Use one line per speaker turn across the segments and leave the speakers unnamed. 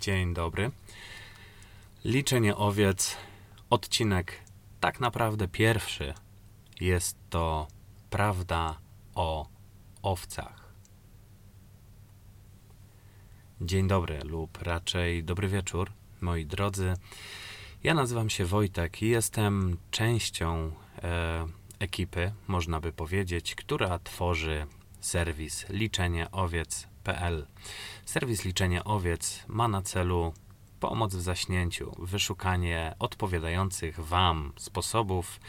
Dzień dobry. Liczenie owiec, odcinek tak naprawdę pierwszy. Jest to prawda o owcach. Dzień dobry, lub raczej dobry wieczór, moi drodzy. Ja nazywam się Wojtek i jestem częścią e, ekipy, można by powiedzieć, która tworzy serwis Serwis Liczenie Owiec ma na celu pomoc w zaśnięciu, wyszukanie odpowiadających Wam sposobów,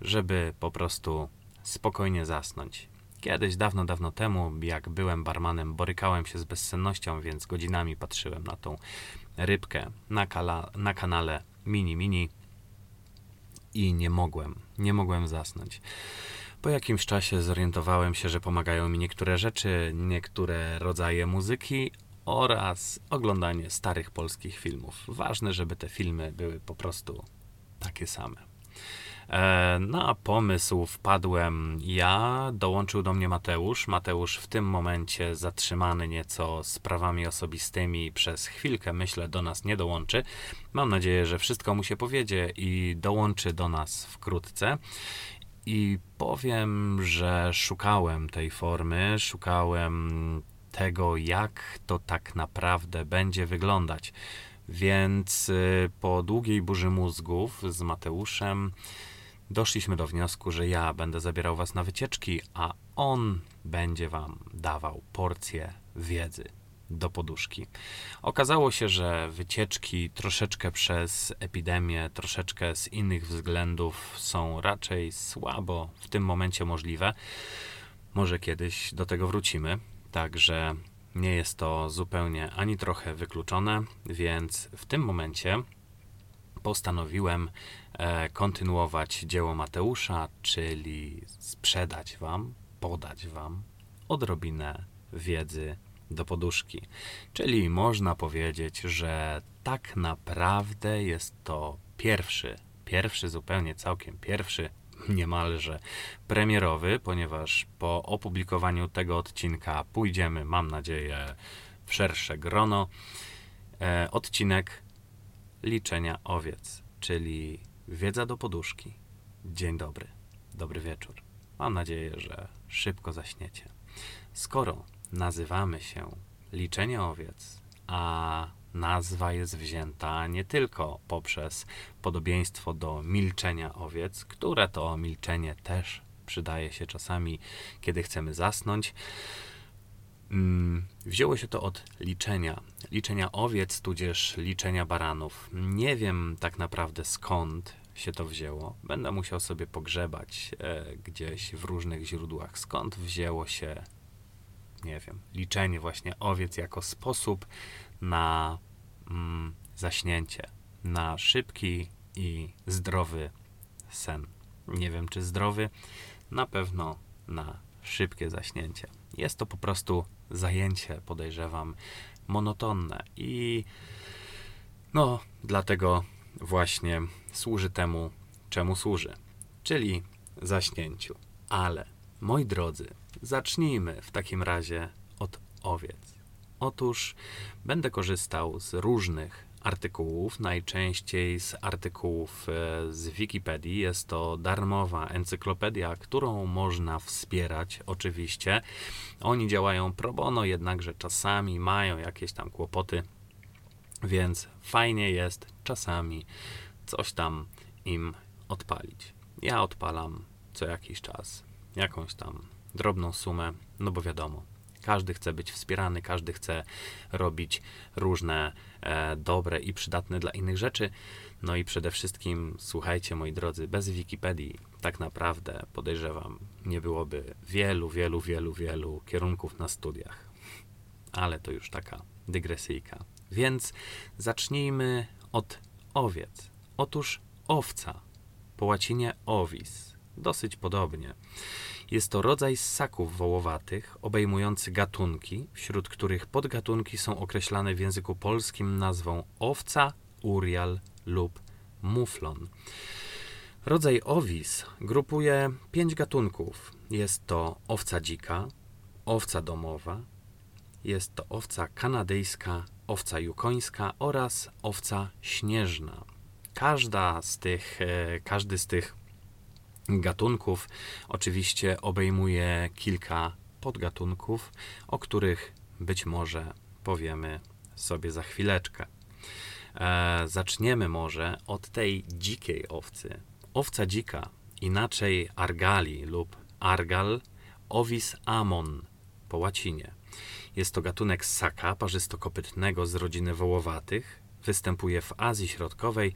żeby po prostu spokojnie zasnąć. Kiedyś, dawno, dawno temu, jak byłem barmanem, borykałem się z bezsennością, więc godzinami patrzyłem na tą rybkę na, kala, na kanale Mini Mini i nie mogłem, nie mogłem zasnąć. Po jakimś czasie zorientowałem się, że pomagają mi niektóre rzeczy, niektóre rodzaje muzyki oraz oglądanie starych polskich filmów. Ważne, żeby te filmy były po prostu takie same. E, na pomysł wpadłem ja, dołączył do mnie Mateusz. Mateusz w tym momencie zatrzymany nieco sprawami osobistymi, przez chwilkę myślę do nas nie dołączy. Mam nadzieję, że wszystko mu się powiedzie i dołączy do nas wkrótce. I powiem, że szukałem tej formy, szukałem tego, jak to tak naprawdę będzie wyglądać. Więc y, po długiej burzy mózgów z Mateuszem doszliśmy do wniosku, że ja będę zabierał Was na wycieczki, a on będzie Wam dawał porcję wiedzy do poduszki. Okazało się, że wycieczki troszeczkę przez epidemię, troszeczkę z innych względów są raczej słabo w tym momencie możliwe. Może kiedyś do tego wrócimy, także nie jest to zupełnie ani trochę wykluczone, więc w tym momencie postanowiłem e, kontynuować dzieło Mateusza, czyli sprzedać Wam, podać Wam odrobinę wiedzy do poduszki. Czyli można powiedzieć, że tak naprawdę jest to pierwszy, pierwszy zupełnie całkiem pierwszy, niemalże premierowy, ponieważ po opublikowaniu tego odcinka pójdziemy, mam nadzieję, w szersze grono. E, odcinek liczenia owiec, czyli wiedza do poduszki. Dzień dobry, dobry wieczór. Mam nadzieję, że szybko zaśniecie. Skoro nazywamy się liczenie owiec, a nazwa jest wzięta nie tylko poprzez podobieństwo do milczenia owiec, które to milczenie też przydaje się czasami, kiedy chcemy zasnąć. Mm, wzięło się to od liczenia. Liczenia owiec, tudzież liczenia baranów. Nie wiem tak naprawdę skąd się to wzięło. Będę musiał sobie pogrzebać e, gdzieś w różnych źródłach, skąd wzięło się nie wiem, liczenie właśnie owiec jako sposób na mm, zaśnięcie, na szybki i zdrowy sen. Nie wiem, czy zdrowy, na pewno na szybkie zaśnięcie. Jest to po prostu zajęcie, podejrzewam, monotonne i no, dlatego właśnie służy temu, czemu służy, czyli zaśnięciu. Ale, moi drodzy, Zacznijmy w takim razie od owiec. Otóż będę korzystał z różnych artykułów, najczęściej z artykułów e, z Wikipedii. Jest to darmowa encyklopedia, którą można wspierać oczywiście. Oni działają pro bono, jednakże czasami mają jakieś tam kłopoty, więc fajnie jest czasami coś tam im odpalić. Ja odpalam co jakiś czas jakąś tam drobną sumę, no bo wiadomo, każdy chce być wspierany, każdy chce robić różne e, dobre i przydatne dla innych rzeczy. No i przede wszystkim, słuchajcie, moi drodzy, bez Wikipedii tak naprawdę podejrzewam, nie byłoby wielu, wielu, wielu, wielu kierunków na studiach. Ale to już taka dygresyjka. Więc zacznijmy od owiec. Otóż owca, po łacinie ovis, dosyć podobnie. Jest to rodzaj ssaków wołowatych obejmujący gatunki, wśród których podgatunki są określane w języku polskim nazwą owca, urial lub muflon. Rodzaj owis grupuje pięć gatunków. Jest to owca dzika, owca domowa, jest to owca kanadyjska owca jukońska oraz owca śnieżna. Każda z tych, e, każdy z tych gatunków oczywiście obejmuje kilka podgatunków, o których być może powiemy sobie za chwileczkę. E, zaczniemy może od tej dzikiej owcy. Owca dzika, inaczej argali lub argal, ovis amon po łacinie. Jest to gatunek ssaka parzystokopytnego z rodziny wołowatych. Występuje w Azji Środkowej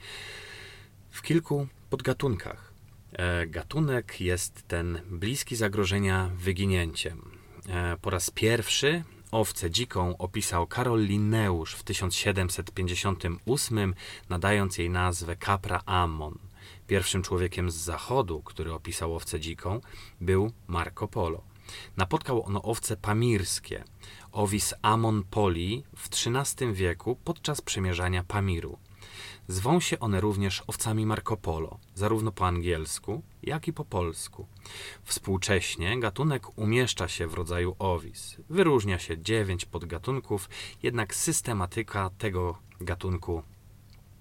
w kilku podgatunkach. E, gatunek jest ten bliski zagrożenia wyginięciem. E, po raz pierwszy owcę dziką opisał Karol Linneusz w 1758, nadając jej nazwę Capra Ammon. Pierwszym człowiekiem z zachodu, który opisał owcę dziką, był Marco Polo. Napotkał on owce pamirskie, ovis Amon Poli w XIII wieku podczas przemierzania Pamiru. Zwą się one również owcami Marco Polo, zarówno po angielsku, jak i po polsku. Współcześnie gatunek umieszcza się w rodzaju owis. Wyróżnia się dziewięć podgatunków, jednak systematyka tego gatunku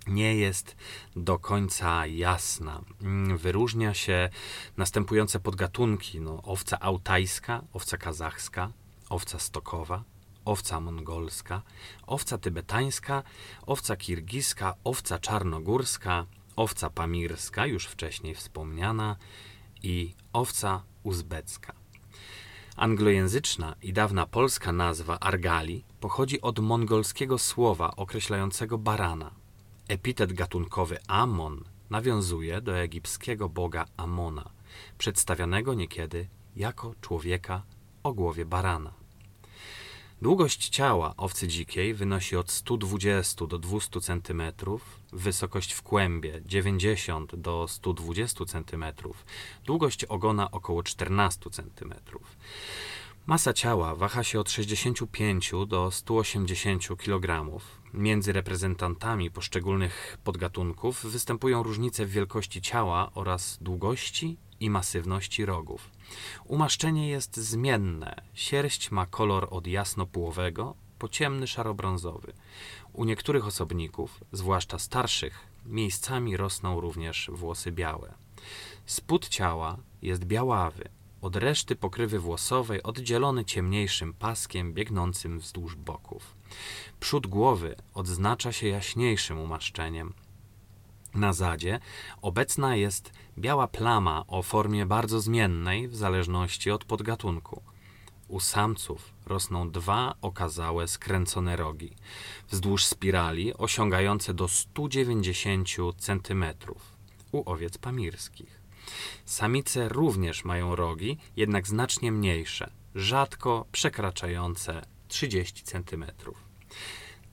nie jest do końca jasna. Mm, wyróżnia się następujące podgatunki: no, owca autajska, owca kazachska, owca stokowa, owca mongolska, owca tybetańska, owca kirgiska, owca czarnogórska, owca pamirska, już wcześniej wspomniana, i owca uzbecka. Anglojęzyczna i dawna polska nazwa argali pochodzi od mongolskiego słowa określającego barana. Epitet gatunkowy Amon nawiązuje do egipskiego boga Amona, przedstawianego niekiedy jako człowieka o głowie barana. Długość ciała owcy dzikiej wynosi od 120 do 200 cm, wysokość w kłębie 90 do 120 cm, długość ogona około 14 cm. Masa ciała waha się od 65 do 180 kg. Między reprezentantami poszczególnych podgatunków występują różnice w wielkości ciała oraz długości i masywności rogów. Umaszczenie jest zmienne. Sierść ma kolor od jasnopułowego po ciemny szarobrązowy. U niektórych osobników, zwłaszcza starszych, miejscami rosną również włosy białe. Spód ciała jest białawy, od reszty pokrywy włosowej oddzielony ciemniejszym paskiem biegnącym wzdłuż boków. Przód głowy odznacza się jaśniejszym umaszczeniem, na zadzie obecna jest biała plama o formie bardzo zmiennej w zależności od podgatunku. U samców rosną dwa okazałe skręcone rogi, wzdłuż spirali osiągające do 190 cm u owiec pamirskich. Samice również mają rogi, jednak znacznie mniejsze, rzadko przekraczające 30 cm.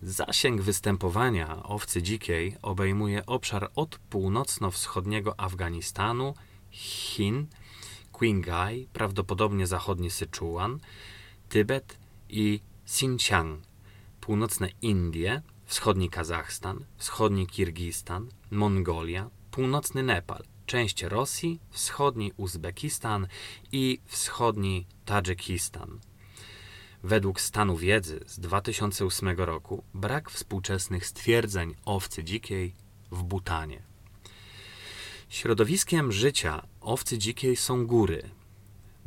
Zasięg występowania owcy dzikiej obejmuje obszar od północno-wschodniego Afganistanu, Chin, Qinghai, prawdopodobnie zachodni Syczuan, Tybet i Xinjiang, północne Indie, wschodni Kazachstan, wschodni Kirgistan, Mongolia, północny Nepal, część Rosji, wschodni Uzbekistan i wschodni Tadżykistan. Według stanu wiedzy z 2008 roku brak współczesnych stwierdzeń owcy dzikiej w Butanie. Środowiskiem życia owcy dzikiej są góry,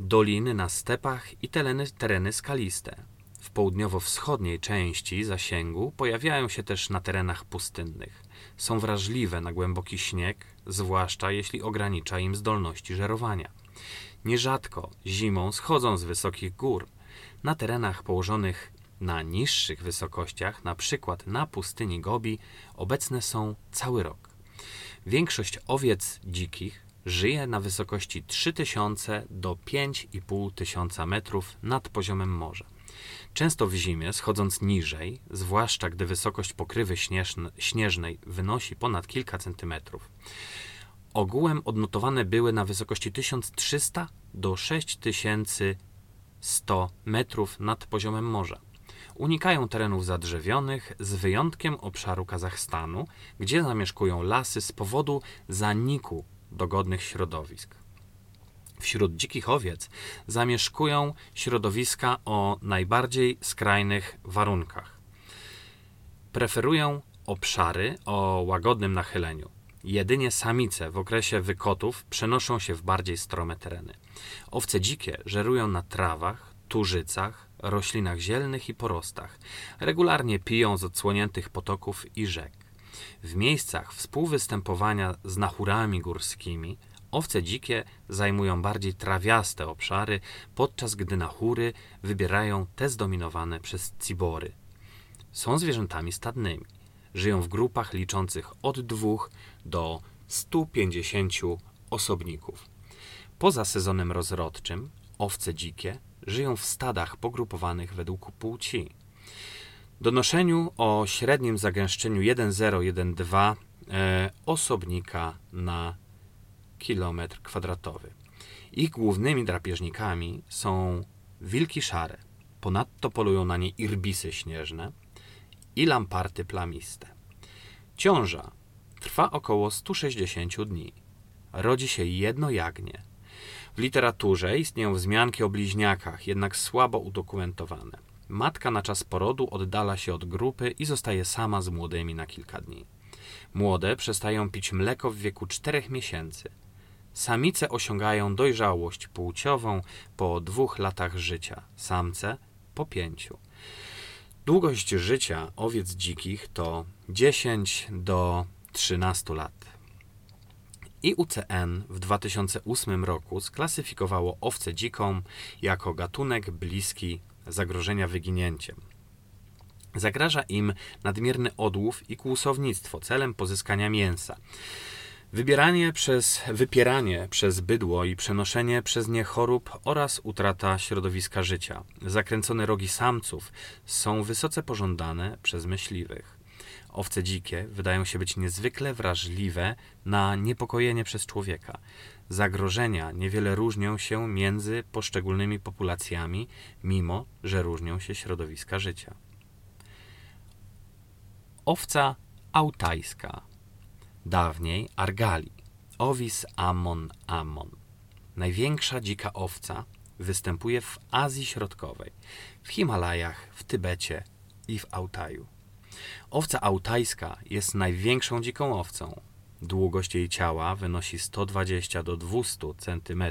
doliny na stepach i tereny, tereny skaliste. W południowo-wschodniej części zasięgu pojawiają się też na terenach pustynnych. Są wrażliwe na głęboki śnieg, zwłaszcza jeśli ogranicza im zdolności żerowania. Nierzadko zimą schodzą z wysokich gór – na terenach położonych na niższych wysokościach, na przykład na pustyni Gobi, obecne są cały rok. Większość owiec dzikich żyje na wysokości 3000 do 5500 metrów nad poziomem morza. Często w zimie, schodząc niżej, zwłaszcza gdy wysokość pokrywy śnieżnej wynosi ponad kilka centymetrów, ogółem odnotowane były na wysokości 1300 do 6000 100 metrów nad poziomem morza. Unikają terenów zadrzewionych, z wyjątkiem obszaru Kazachstanu, gdzie zamieszkują lasy z powodu zaniku dogodnych środowisk. Wśród dzikich owiec zamieszkują środowiska o najbardziej skrajnych warunkach. Preferują obszary o łagodnym nachyleniu. Jedynie samice w okresie wykotów przenoszą się w bardziej strome tereny. Owce dzikie żerują na trawach, turzycach, roślinach zielnych i porostach. Regularnie piją z odsłoniętych potoków i rzek. W miejscach współwystępowania z nachurami górskimi owce dzikie zajmują bardziej trawiaste obszary, podczas gdy nachury wybierają te zdominowane przez cibory. Są zwierzętami stadnymi. Żyją w grupach liczących od 2 do 150 osobników. Poza sezonem rozrodczym owce dzikie żyją w stadach pogrupowanych według płci. Donoszeniu o średnim zagęszczeniu 1,0-1,2 e, osobnika na kilometr kwadratowy. Ich głównymi drapieżnikami są wilki szare. Ponadto polują na nie irbisy śnieżne i lamparty plamiste. Ciąża trwa około 160 dni. Rodzi się jedno jagnię. W literaturze istnieją wzmianki o bliźniakach, jednak słabo udokumentowane. Matka na czas porodu oddala się od grupy i zostaje sama z młodymi na kilka dni. Młode przestają pić mleko w wieku 4 miesięcy. Samice osiągają dojrzałość płciową po dwóch latach życia, samce po pięciu. Długość życia owiec dzikich to 10 do 13 lat. IUCN w 2008 roku sklasyfikowało owcę dziką jako gatunek bliski zagrożenia wyginięciem. Zagraża im nadmierny odłów i kłusownictwo celem pozyskania mięsa. Wybieranie przez, wypieranie przez bydło i przenoszenie przez nie chorób oraz utrata środowiska życia. Zakręcone rogi samców są wysoce pożądane przez myśliwych. Owce dzikie wydają się być niezwykle wrażliwe na niepokojenie przez człowieka. Zagrożenia niewiele różnią się między poszczególnymi populacjami, mimo że różnią się środowiska życia. Owca autajska, dawniej argali, Ovis ammon. Największa dzika owca występuje w Azji Środkowej, w Himalajach, w Tybecie i w Autaju. Owca autajska jest największą dziką owcą. Długość jej ciała wynosi 120 do 200 cm,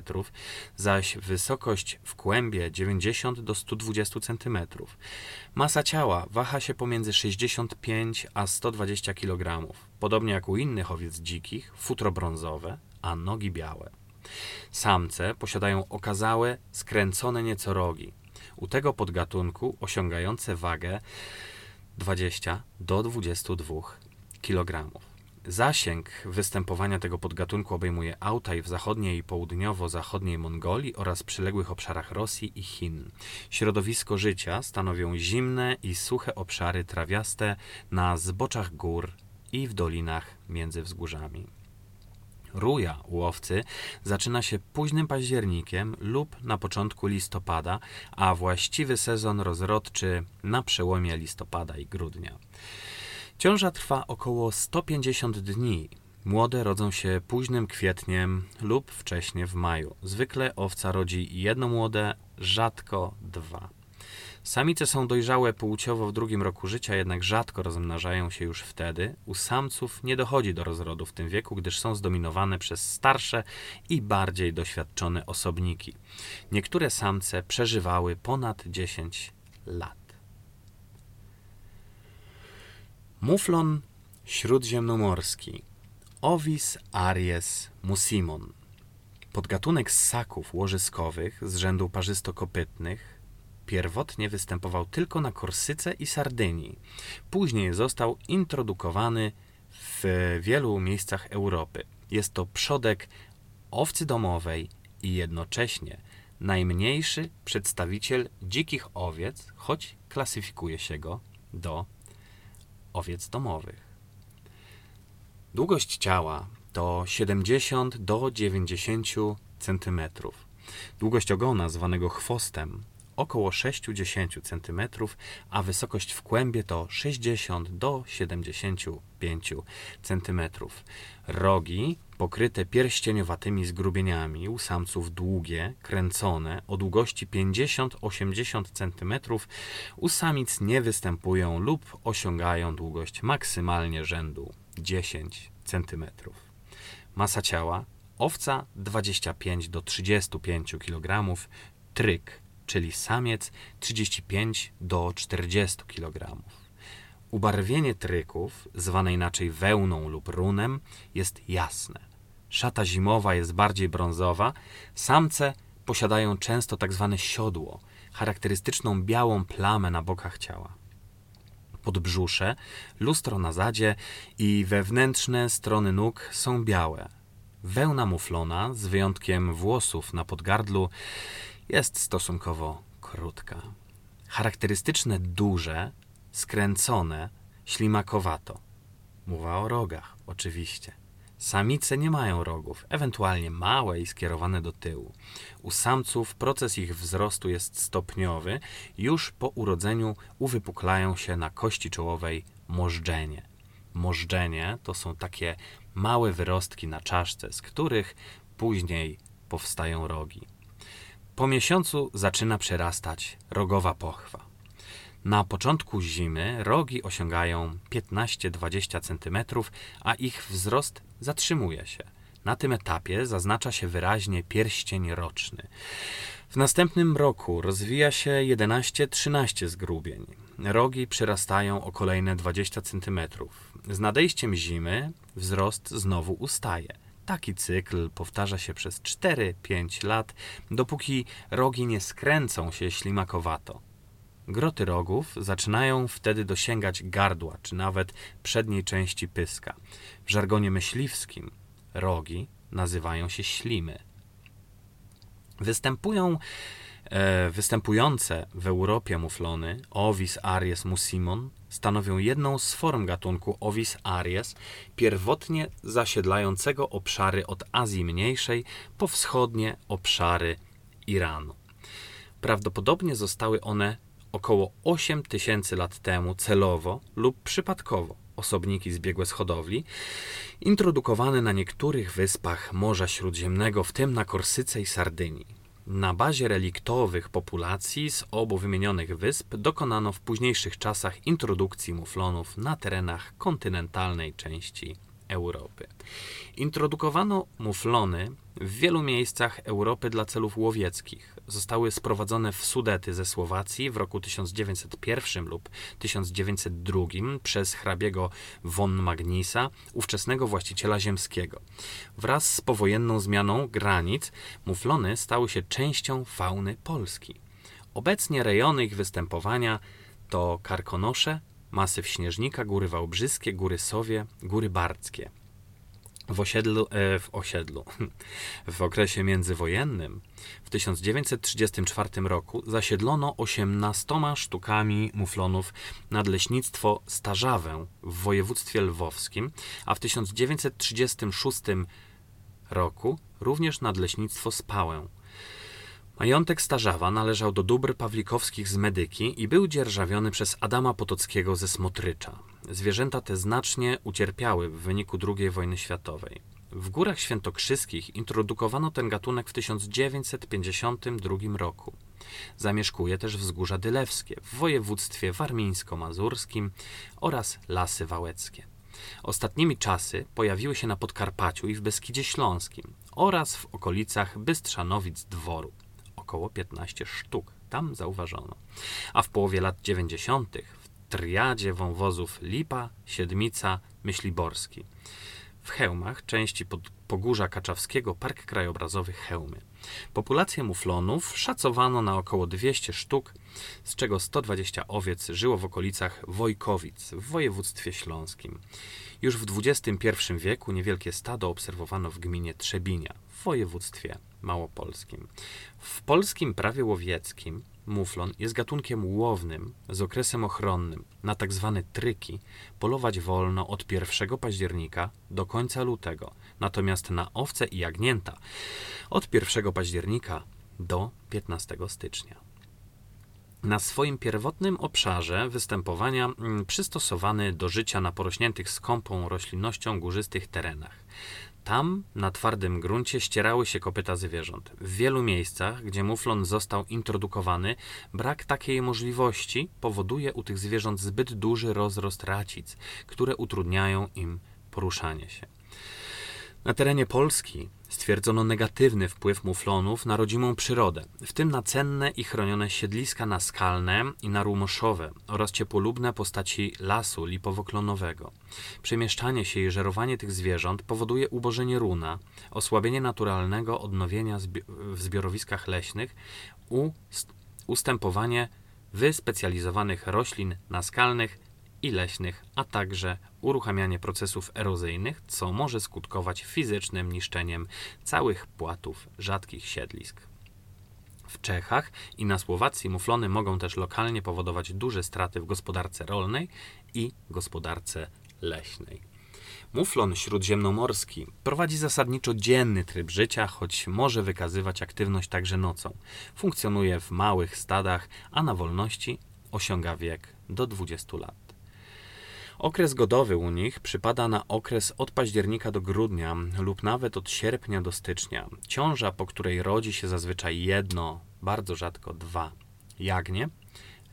zaś wysokość w kłębie 90 do 120 cm. Masa ciała waha się pomiędzy 65 a 120 kg. Podobnie jak u innych owiec dzikich, futro brązowe, a nogi białe. Samce posiadają okazałe, skręcone nieco rogi. U tego podgatunku osiągające wagę 20 do 22 kg. Zasięg występowania tego podgatunku obejmuje Autaj w zachodniej i południowo-zachodniej Mongolii oraz przyległych obszarach Rosji i Chin. Środowisko życia stanowią zimne i suche obszary trawiaste na zboczach gór i w dolinach między wzgórzami. Ruja łowcy zaczyna się późnym październikiem lub na początku listopada, a właściwy sezon rozrodczy na przełomie listopada i grudnia. Ciąża trwa około 150 dni. Młode rodzą się późnym kwietniem lub wcześnie w maju. Zwykle owca rodzi jedno młode, rzadko dwa. Samice są dojrzałe płciowo w drugim roku życia, jednak rzadko rozmnażają się już wtedy. U samców nie dochodzi do rozrodu w tym wieku, gdyż są zdominowane przez starsze i bardziej doświadczone osobniki. Niektóre samce przeżywały ponad 10 lat. Muflon śródziemnomorski Ovis aries musimon Podgatunek ssaków łożyskowych z rzędu parzystokopytnych pierwotnie występował tylko na Korsyce i Sardynii. Później został introdukowany w wielu miejscach Europy. Jest to przodek owcy domowej i jednocześnie najmniejszy przedstawiciel dzikich owiec, choć klasyfikuje się go do owiec domowych. Długość ciała to 70 do 90 cm. Długość ogona, zwanego chwostem, około 60 cm, a wysokość w kłębie to 60 do 75 cm. Rogi pokryte pierścieniowatymi zgrubieniami, u samców długie, kręcone, o długości 50-80 cm, u samic nie występują lub osiągają długość maksymalnie rzędu 10 cm. Masa ciała owca 25 do 35 kg, tryk, czyli samiec 35 do 40 kg. Ubarwienie tryków, zwane inaczej wełną lub runem, jest jasne. Szata zimowa jest bardziej brązowa, samce posiadają często tak zwane siodło, charakterystyczną białą plamę na bokach ciała. Podbrzusze, lustro na zadzie i wewnętrzne strony nóg są białe. Wełna muflona, z wyjątkiem włosów na podgardlu, jest stosunkowo krótka. Charakterystyczne duże, skręcone, ślimakowato. Mowa o rogach, oczywiście. Samice nie mają rogów, ewentualnie małe i skierowane do tyłu. U samców proces ich wzrostu jest stopniowy, już po urodzeniu uwypuklają się na kości czołowej możdżenie. Możdżenie to są takie małe wyrostki na czaszce, z których później powstają rogi. Po miesiącu zaczyna przerastać rogowa pochwa. Na początku zimy rogi osiągają 15-20 cm, a ich wzrost zatrzymuje się. Na tym etapie zaznacza się wyraźnie pierścień roczny. W następnym roku rozwija się 11-13 zgrubień. Rogi przyrastają o kolejne 20 cm. Z nadejściem zimy wzrost znowu ustaje. Taki cykl powtarza się przez 4-5 lat, dopóki rogi nie skręcą się ślimakowato. Groty rogów zaczynają wtedy dosięgać gardła, czy nawet przedniej części pyska. W żargonie myśliwskim rogi nazywają się ślimy. Występują e, występujące w Europie muflony Ovis aries musimon stanowią jedną z form gatunku Ovis aries, pierwotnie zasiedlającego obszary od Azji Mniejszej po wschodnie obszary Iranu. Prawdopodobnie zostały one około 8 tysięcy lat temu celowo lub przypadkowo osobniki zbiegłe z hodowli, introdukowane na niektórych wyspach Morza Śródziemnego, w tym na Korsyce i Sardynii. Na bazie reliktowych populacji z obu wymienionych wysp dokonano w późniejszych czasach introdukcji muflonów na terenach kontynentalnej części Europy. Introdukowano muflony w wielu miejscach Europy dla celów łowieckich. Zostały sprowadzone w Sudety ze Słowacji w roku 1901 lub 1902 przez hrabiego von Magnisa, ówczesnego właściciela ziemskiego. Wraz z powojenną zmianą granic muflony stały się częścią fauny Polski. Obecnie rejony ich występowania to Karkonosze, masyw Śnieżnika, Góry Wałbrzyskie, Góry Sowie, Góry Bardzkie. W osiedlu, e, w osiedlu, w okresie międzywojennym. W 1934 roku zasiedlono 18 sztukami muflonów nadleśnictwo Starzawę w województwie lwowskim, a w 1936 roku również nadleśnictwo Spałę Majątek Starzawa należał do dóbr pawlikowskich z Medyki i był dzierżawiony przez Adama Potockiego ze Smotrycza. Zwierzęta te znacznie ucierpiały w wyniku II wojny światowej. W Górach Świętokrzyskich introdukowano ten gatunek w 1952 roku. Zamieszkuje też wzgórza dylewskie w województwie warmińsko-mazurskim oraz Lasy Wałeckie. Ostatnimi czasy pojawiły się na Podkarpaciu i w Beskidzie Śląskim oraz w okolicach Bystrzanowic Dworu około 15 sztuk. Tam zauważono. A w połowie lat 90. w triadzie wąwozów Lipa, Siedmica, Myśliborski. W Chełmach, części pod Pogórza Kaczawskiego, Park Krajobrazowy Chełmy. Populację muflonów szacowano na około 200 sztuk, z czego 120 owiec żyło w okolicach Wojkowic w województwie śląskim. Już w XXI wieku niewielkie stado obserwowano w gminie Trzebinia w województwie małopolskim. W polskim prawie łowieckim muflon jest gatunkiem łownym z okresem ochronnym. Na tak zwane tryki polować wolno od 1 października do końca lutego, natomiast na owce i jagnięta od 1 października do 15 stycznia na swoim pierwotnym obszarze występowania mm, przystosowany do życia na porośniętych skąpą roślinnością górzystych terenach. Tam, na twardym gruncie, ścierały się kopyta zwierząt. W wielu miejscach, gdzie muflon został introdukowany, brak takiej możliwości powoduje u tych zwierząt zbyt duży rozrost racic, które utrudniają im poruszanie się. Na terenie Polski stwierdzono negatywny wpływ muflonów na rodzimą przyrodę, w tym na cenne i chronione siedliska naskalne i narumoszowe oraz ciepłolubne postaci lasu lipowo-klonowego. Przemieszczanie się i żerowanie tych zwierząt powoduje ubożenie runa, osłabienie naturalnego odnowienia w zbiorowiskach leśnych, ustępowanie wyspecjalizowanych roślin naskalnych i leśnych, a także uruchamianie procesów erozyjnych, co może skutkować fizycznym niszczeniem całych płatów rzadkich siedlisk. W Czechach i na Słowacji muflony mogą też lokalnie powodować duże straty w gospodarce rolnej i gospodarce leśnej. Muflon śródziemnomorski prowadzi zasadniczo dzienny tryb życia, choć może wykazywać aktywność także nocą. Funkcjonuje w małych stadach, a na wolności osiąga wiek do 20 lat. Okres godowy u nich przypada na okres od października do grudnia lub nawet od sierpnia do stycznia. Ciąża, po której rodzi się zazwyczaj jedno, bardzo rzadko dwa jagnie,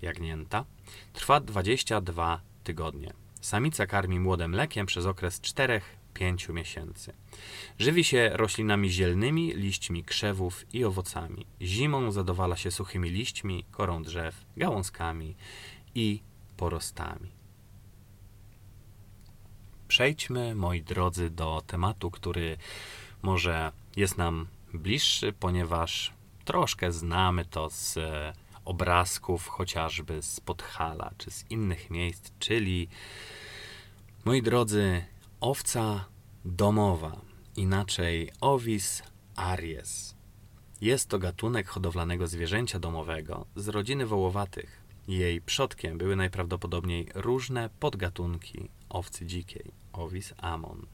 jagnięta, trwa 22 tygodnie. Samica karmi młode mlekiem przez okres 4-5 miesięcy. Żywi się roślinami zielnymi, liśćmi krzewów i owocami. Zimą zadowala się suchymi liśćmi, korą drzew, gałązkami i porostami. Przejdźmy, moi drodzy, do tematu, który może jest nam bliższy, ponieważ troszkę znamy to z e, obrazków, chociażby z Podhala czy z innych miejsc, czyli, moi drodzy, owca domowa, inaczej Ovis aries. Jest to gatunek hodowlanego zwierzęcia domowego z rodziny wołowatych. Jej przodkiem były najprawdopodobniej różne podgatunki owcy dzikiej, Ovis amon.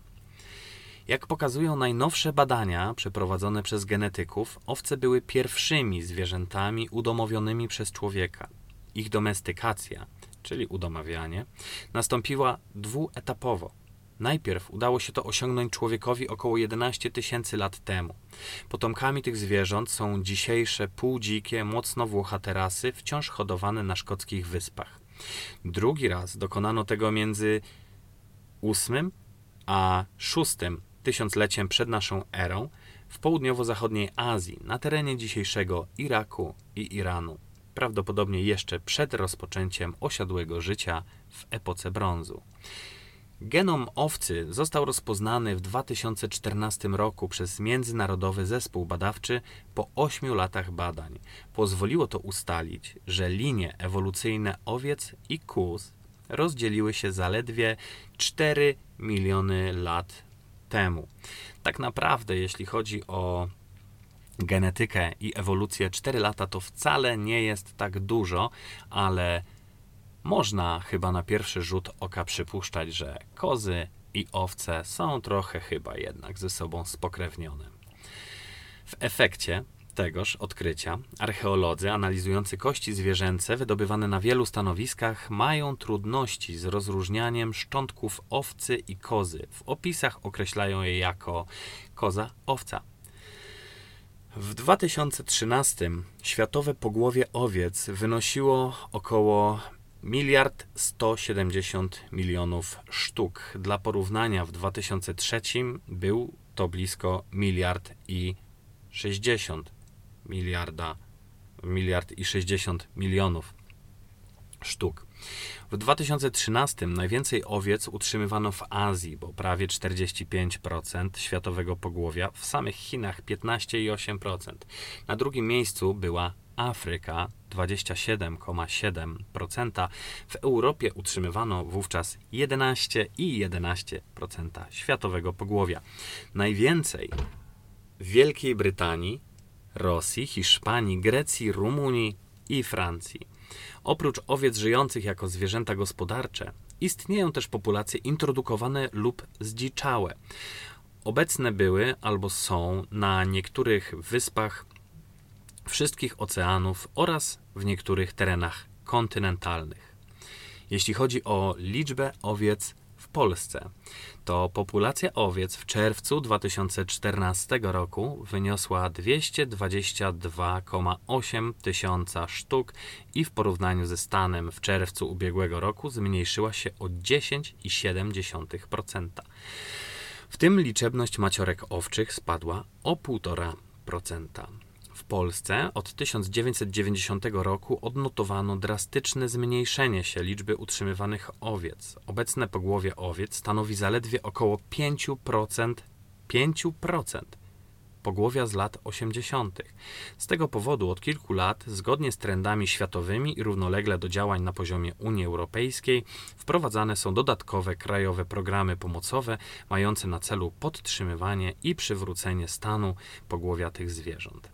Jak pokazują najnowsze badania przeprowadzone przez genetyków, owce były pierwszymi zwierzętami udomowionymi przez człowieka. Ich domestykacja, czyli udomawianie, nastąpiła dwuetapowo. Najpierw udało się to osiągnąć człowiekowi około 11 tysięcy lat temu. Potomkami tych zwierząt są dzisiejsze półdzikie, mocno włochate rasy, wciąż hodowane na szkockich wyspach. Drugi raz dokonano tego między ósmym a szóstym tysiącleciem przed naszą erą w południowo-zachodniej Azji, na terenie dzisiejszego Iraku i Iranu, prawdopodobnie jeszcze przed rozpoczęciem osiadłego życia w epoce brązu. Genom owcy został rozpoznany w 2014 roku przez Międzynarodowy Zespół Badawczy po 8 latach badań. Pozwoliło to ustalić, że linie ewolucyjne owiec i kóz rozdzieliły się zaledwie 4 miliony lat temu. Tak naprawdę, jeśli chodzi o genetykę i ewolucję, 4 lata to wcale nie jest tak dużo, ale można chyba na pierwszy rzut oka przypuszczać, że kozy i owce są trochę chyba jednak ze sobą spokrewnione. W efekcie tegoż odkrycia archeolodzy analizujący kości zwierzęce wydobywane na wielu stanowiskach mają trudności z rozróżnianiem szczątków owcy i kozy. W opisach określają je jako koza owca. W 2013 światowe pogłowie owiec wynosiło około miliard 170 milionów sztuk. Dla porównania w 2003 był to blisko miliard i 60 miliarda, miliard i 60 milionów sztuk. W 2013 najwięcej owiec utrzymywano w Azji, bo prawie 45% światowego pogłowia, w samych Chinach 15,8%. Na drugim miejscu była Afryka 27,7%. W Europie utrzymywano wówczas 11,11% światowego pogłowia. Najwięcej w Wielkiej Brytanii Rosji, Hiszpanii, Grecji, Rumunii i Francji. Oprócz owiec żyjących jako zwierzęta gospodarcze, istnieją też populacje introdukowane lub zdziczałe. Obecne były albo są na niektórych wyspach wszystkich oceanów oraz w niektórych terenach kontynentalnych. Jeśli chodzi o liczbę owiec Polsce, to populacja owiec w czerwcu 2014 roku wyniosła 222,8 tysiąca sztuk i w porównaniu ze stanem w czerwcu ubiegłego roku zmniejszyła się o 10,7%. W tym liczebność maciorek owczych spadła o 1,5%. W Polsce od 1990 roku odnotowano drastyczne zmniejszenie się liczby utrzymywanych owiec. Obecne pogłowie owiec stanowi zaledwie około 5%. 5% pogłowia z lat 80. Z tego powodu od kilku lat, zgodnie z trendami światowymi i równolegle do działań na poziomie Unii Europejskiej, wprowadzane są dodatkowe krajowe programy pomocowe mające na celu podtrzymywanie i przywrócenie stanu pogłowia tych zwierząt.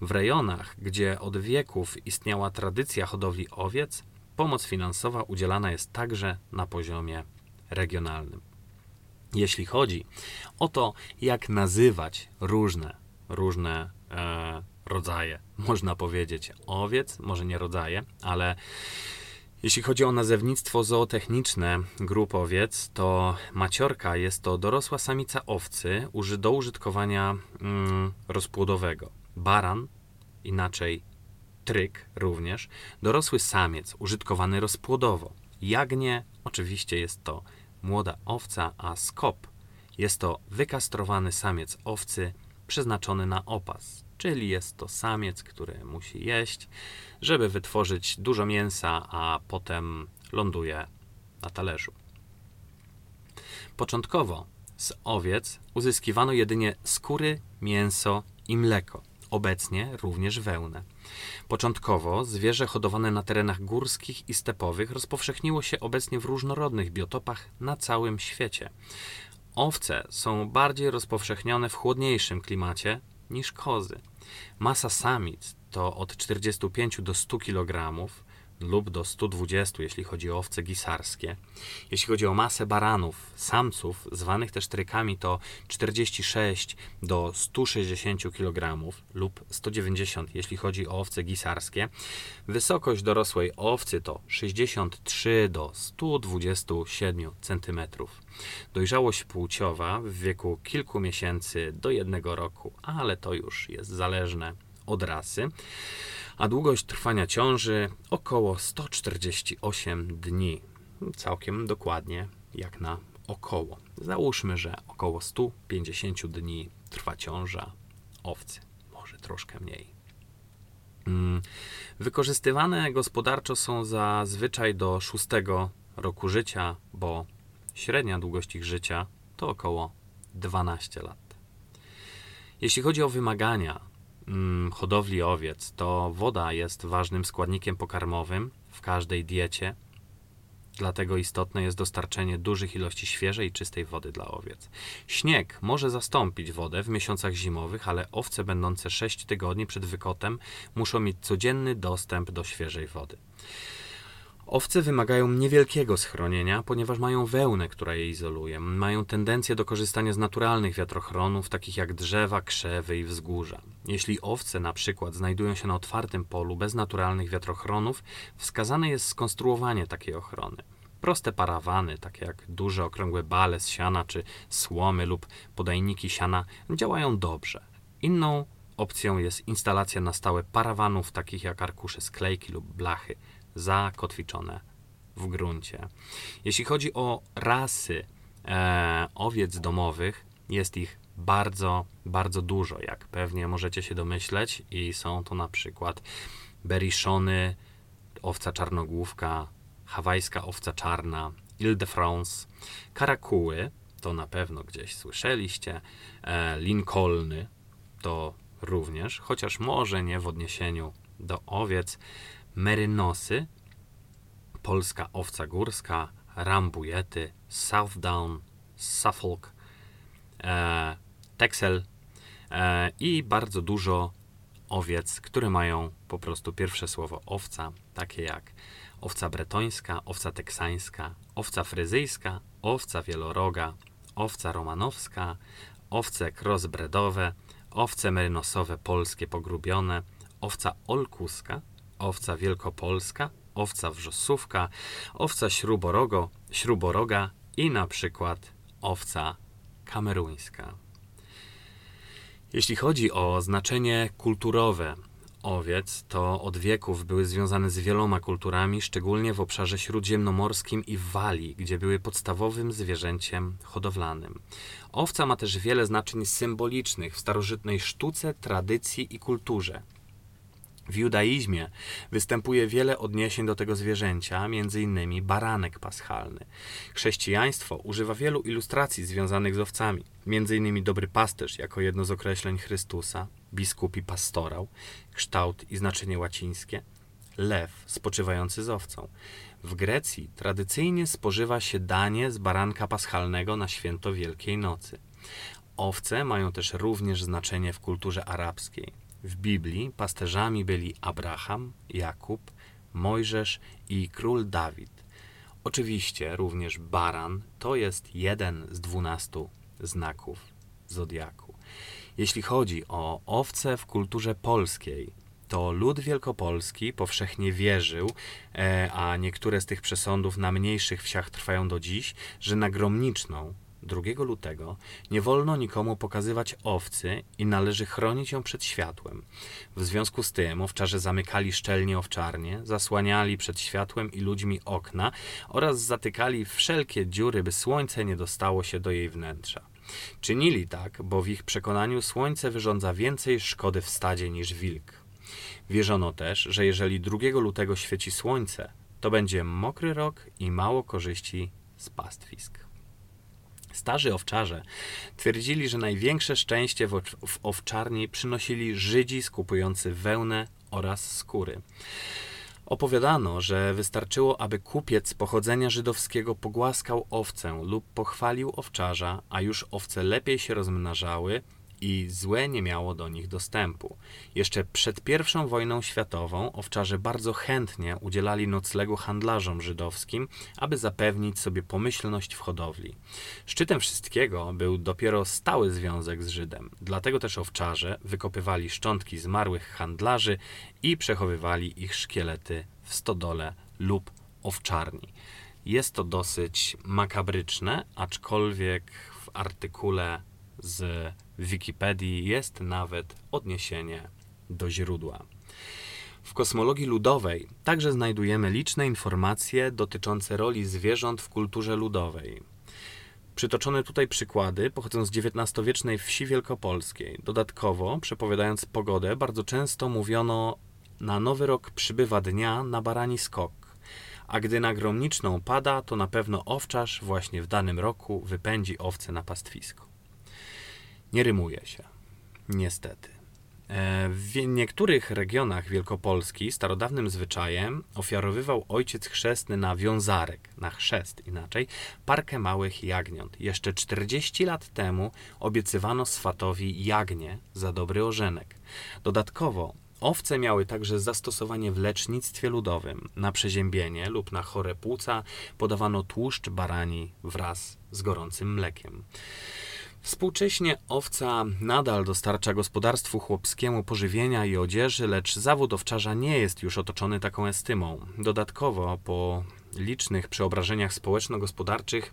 W rejonach, gdzie od wieków istniała tradycja hodowli owiec, pomoc finansowa udzielana jest także na poziomie regionalnym jeśli chodzi o to, jak nazywać różne, różne e, rodzaje, można powiedzieć, owiec, może nie rodzaje, ale jeśli chodzi o nazewnictwo zootechniczne grup owiec, to maciorka jest to dorosła samica owcy do użytkowania mm, rozpłodowego. Baran, inaczej tryk również, dorosły samiec użytkowany rozpłodowo. Jagnie, oczywiście jest to młoda owca, a skop jest to wykastrowany samiec owcy przeznaczony na opas, czyli jest to samiec, który musi jeść, żeby wytworzyć dużo mięsa, a potem ląduje na talerzu. Początkowo z owiec uzyskiwano jedynie skóry, mięso i mleko, obecnie również wełnę. Początkowo zwierzę hodowane na terenach górskich i stepowych rozpowszechniło się obecnie w różnorodnych biotopach na całym świecie. Owce są bardziej rozpowszechnione w chłodniejszym klimacie niż kozy. Masa samic to od 45 do 100 kg, lub do 120, jeśli chodzi o owce gisarskie. Jeśli chodzi o masę baranów, samców, zwanych też trykami, to 46 do 160 kg lub 190, jeśli chodzi o owce gisarskie. Wysokość dorosłej owcy to 63 do 127 cm. Dojrzałość płciowa w wieku kilku miesięcy do jednego roku, ale to już jest zależne od rasy a długość trwania ciąży około 148 dni. Całkiem dokładnie jak na około. Załóżmy, że około 150 dni trwa ciąża owcy, może troszkę mniej. Mm, wykorzystywane gospodarczo są zazwyczaj do szóstego roku życia, bo średnia długość ich życia to około 12 lat. Jeśli chodzi o wymagania hodowli owiec, to woda jest ważnym składnikiem pokarmowym w każdej diecie. Dlatego istotne jest dostarczenie dużych ilości świeżej i czystej wody dla owiec. Śnieg może zastąpić wodę w miesiącach zimowych, ale owce będące 6 tygodni przed wykotem muszą mieć codzienny dostęp do świeżej wody. Owce wymagają niewielkiego schronienia, ponieważ mają wełnę, która je izoluje. Mają tendencję do korzystania z naturalnych wiatrochronów, takich jak drzewa, krzewy i wzgórza. Jeśli owce na przykład znajdują się na otwartym polu bez naturalnych wiatrochronów, wskazane jest skonstruowanie takiej ochrony. Proste parawany, takie jak duże okrągłe bale z siana czy słomy lub podajniki siana, działają dobrze. Inną opcją jest instalacja na stałe parawanów, takich jak arkusze sklejki lub blachy zakotwiczone w gruncie. Jeśli chodzi o rasy e, owiec domowych, jest ich bardzo, bardzo dużo, jak pewnie możecie się domyśleć, i są to na przykład beriszony, owca czarnogłówka, hawajska owca czarna, Ile-de-France, karakuły, to na pewno gdzieś słyszeliście, e, Lincolny, to również, chociaż może nie w odniesieniu do owiec, merynosy, polska owca górska, rambujety, Southdown, Suffolk, e, Texel e, i bardzo dużo owiec, które mają po prostu pierwsze słowo owca, takie jak owca bretońska, owca teksańska, owca fryzyjska, owca wieloroga, owca romanowska, owce crossbredowe, owce merynosowe polskie pogrubione, owca olkuska, owca wielkopolska, owca wrzosówka, owca śruborogo, śruboroga i na przykład owca kameruńska. Jeśli chodzi o znaczenie kulturowe owiec, to od wieków były związane z wieloma kulturami, szczególnie w obszarze śródziemnomorskim i w Walii, gdzie były podstawowym zwierzęciem hodowlanym. Owca ma też wiele znaczeń symbolicznych w starożytnej sztuce, tradycji i kulturze. W judaizmie występuje wiele odniesień do tego zwierzęcia, m.in. baranek paschalny. Chrześcijaństwo używa wielu ilustracji związanych z owcami, m.in. dobry pasterz jako jedno z określeń Chrystusa, biskup i pastorał, kształt i znaczenie łacińskie, lew spoczywający z owcą. W Grecji tradycyjnie spożywa się danie z baranka paschalnego na święto Wielkiej Nocy. Owce mają też również znaczenie w kulturze arabskiej. W Biblii pasterzami byli Abraham, Jakub, Mojżesz i król Dawid. Oczywiście również baran to jest jeden z dwunastu znaków zodiaku. Jeśli chodzi o owce w kulturze polskiej, to lud wielkopolski powszechnie wierzył, e, a niektóre z tych przesądów na mniejszych wsiach trwają do dziś, że na gromniczną 2 lutego nie wolno nikomu pokazywać owcy i należy chronić ją przed światłem. W związku z tym owczarze zamykali szczelnie owczarnie, zasłaniali przed światłem i ludźmi okna oraz zatykali wszelkie dziury, by słońce nie dostało się do jej wnętrza. Czynili tak, bo w ich przekonaniu słońce wyrządza więcej szkody w stadzie niż wilk. Wierzono też, że jeżeli 2 lutego świeci słońce, to będzie mokry rok i mało korzyści z pastwisk. Starzy owczarze twierdzili, że największe szczęście w, w owczarni przynosili Żydzi skupujący wełnę oraz skóry. Opowiadano, że wystarczyło, aby kupiec pochodzenia żydowskiego pogłaskał owcę lub pochwalił owczarza, a już owce lepiej się rozmnażały i złe nie miało do nich dostępu. Jeszcze przed I wojną światową owczarze bardzo chętnie udzielali noclegu handlarzom żydowskim, aby zapewnić sobie pomyślność w hodowli. Szczytem wszystkiego był dopiero stały związek z Żydem. Dlatego też owczarze wykopywali szczątki zmarłych handlarzy i przechowywali ich szkielety w stodole lub owczarni. Jest to dosyć makabryczne, aczkolwiek w artykule z Wikipedii jest nawet odniesienie do źródła. W kosmologii ludowej także znajdujemy liczne informacje dotyczące roli zwierząt w kulturze ludowej. Przytoczone tutaj przykłady pochodzą z XIX-wiecznej wsi wielkopolskiej. Dodatkowo, przepowiadając pogodę, bardzo często mówiono na nowy rok przybywa dnia na barani skok, a gdy na gromniczną pada, to na pewno owczarz właśnie w danym roku wypędzi owce na pastwisko. Nie rymuje się. Niestety. E, w niektórych regionach Wielkopolski starodawnym zwyczajem ofiarowywał ojciec chrzestny na wiązarek, na chrzest inaczej, parkę małych jagniąt. Jeszcze 40 lat temu obiecywano swatowi jagnię za dobry ożenek. Dodatkowo Owce miały także zastosowanie w lecznictwie ludowym. Na przeziębienie lub na chore płuca podawano tłuszcz barani wraz z gorącym mlekiem. Współcześnie owca nadal dostarcza gospodarstwu chłopskiemu pożywienia i odzieży, lecz zawód owczarza nie jest już otoczony taką estymą. Dodatkowo, po licznych przeobrażeniach społeczno-gospodarczych,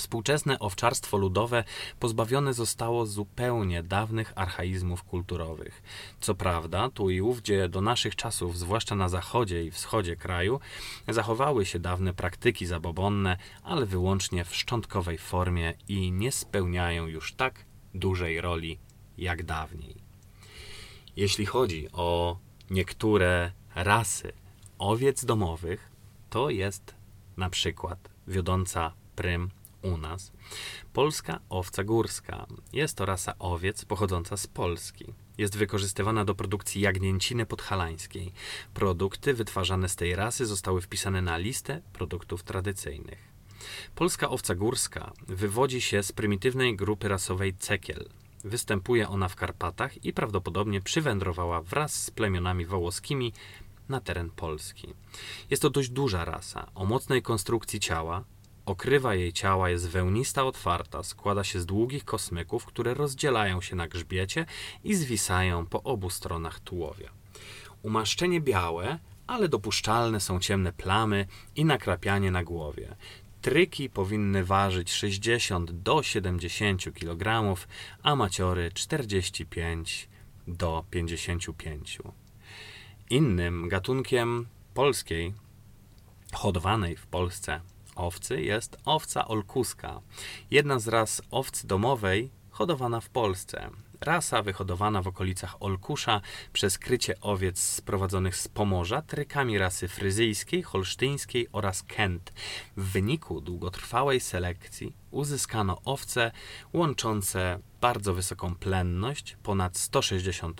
Współczesne owczarstwo ludowe pozbawione zostało zupełnie dawnych archaizmów kulturowych. Co prawda, tu i ówdzie do naszych czasów, zwłaszcza na zachodzie i wschodzie kraju, zachowały się dawne praktyki zabobonne, ale wyłącznie w szczątkowej formie i nie spełniają już tak dużej roli jak dawniej. Jeśli chodzi o niektóre rasy owiec domowych, to jest na przykład wiodąca prym u nas. Polska owca górska. Jest to rasa owiec pochodząca z Polski. Jest wykorzystywana do produkcji jagnięciny podhalańskiej. Produkty wytwarzane z tej rasy zostały wpisane na listę produktów tradycyjnych. Polska owca górska wywodzi się z prymitywnej grupy rasowej cekiel. Występuje ona w Karpatach i prawdopodobnie przywędrowała wraz z plemionami wołoskimi na teren Polski. Jest to dość duża rasa o mocnej konstrukcji ciała, Okrywa jej ciała jest wełnista otwarta, składa się z długich kosmyków, które rozdzielają się na grzbiecie i zwisają po obu stronach tułowia. Umaszczenie białe, ale dopuszczalne są ciemne plamy i nakrapianie na głowie. Tryki powinny ważyć 60 do 70 kg, a maciory 45 do 55. Innym gatunkiem polskiej, hodowanej w Polsce owcy jest owca olkuska. Jedna z ras owcy domowej hodowana w Polsce. Rasa wyhodowana w okolicach Olkusza przez krycie owiec sprowadzonych z Pomorza trykami rasy fryzyjskiej, holsztyńskiej oraz Kent. W wyniku długotrwałej selekcji uzyskano owce łączące bardzo wysoką plenność, ponad 160%,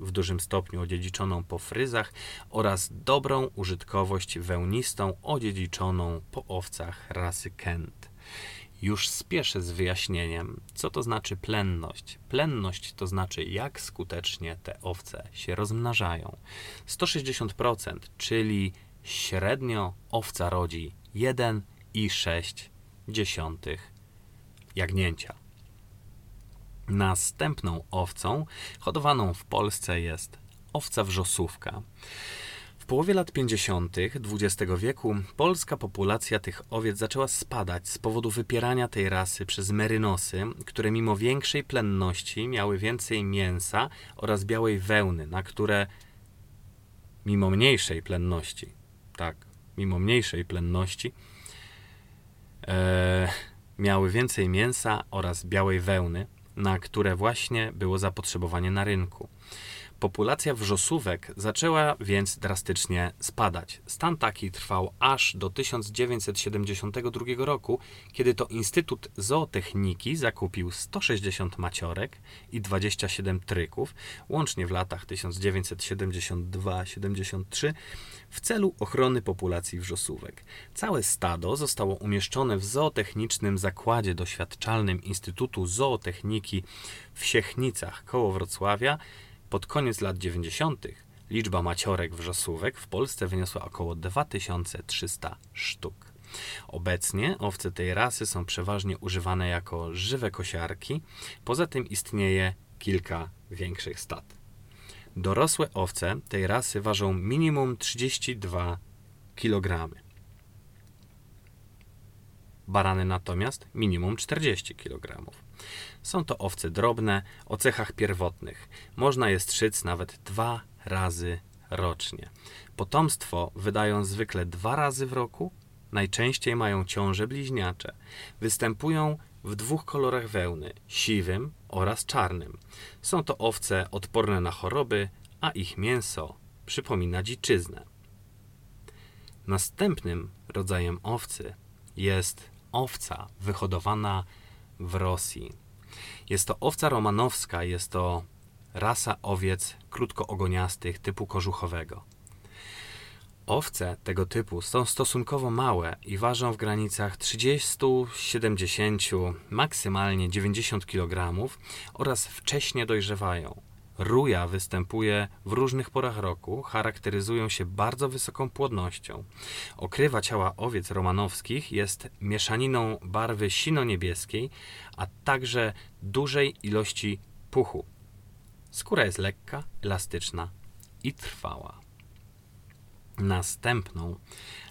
w dużym stopniu odziedziczoną po fryzach oraz dobrą użytkowość wełnistą odziedziczoną po owcach rasy Kent. Już spieszę z wyjaśnieniem, co to znaczy plenność. Plenność to znaczy, jak skutecznie te owce się rozmnażają. 160%, czyli średnio owca rodzi 1,6 jagnięcia. Następną owcą hodowaną w Polsce jest owca wrzosówka połowie lat 50. XX wieku polska populacja tych owiec zaczęła spadać z powodu wypierania tej rasy przez merynosy, które mimo większej plenności miały więcej mięsa oraz białej wełny, na które mimo mniejszej plenności, tak, mimo mniejszej plenności, e, miały więcej mięsa oraz białej wełny, na które właśnie było zapotrzebowanie na rynku. Populacja wrzosówek zaczęła więc drastycznie spadać. Stan taki trwał aż do 1972 roku, kiedy to Instytut Zootechniki zakupił 160 maciorek i 27 tryków, łącznie w latach 1972-73, w celu ochrony populacji wrzosówek. Całe stado zostało umieszczone w zootechnicznym zakładzie doświadczalnym Instytutu Zootechniki w Siechnicach koło Wrocławia, pod koniec lat 90. liczba maciorek wrzosówek w Polsce wyniosła około 2300 sztuk. Obecnie owce tej rasy są przeważnie używane jako żywe kosiarki, poza tym istnieje kilka większych stad. Dorosłe owce tej rasy ważą minimum 32 kg. Barany natomiast minimum 40 kg. Są to owce drobne o cechach pierwotnych. Można je strzyc nawet dwa razy rocznie. Potomstwo wydają zwykle dwa razy w roku. Najczęściej mają ciąże bliźniacze. Występują w dwóch kolorach wełny siwym oraz czarnym. Są to owce odporne na choroby, a ich mięso przypomina dziczyznę. Następnym rodzajem owcy jest owca wyhodowana w Rosji. Jest to owca romanowska, jest to rasa owiec krótkoogoniastych typu kożuchowego. Owce tego typu są stosunkowo małe i ważą w granicach 30-70, maksymalnie 90 kg oraz wcześnie dojrzewają. Ruja występuje w różnych porach roku, charakteryzują się bardzo wysoką płodnością. Okrywa ciała owiec romanowskich jest mieszaniną barwy sino-niebieskiej, a także dużej ilości puchu. Skóra jest lekka, elastyczna i trwała. Następną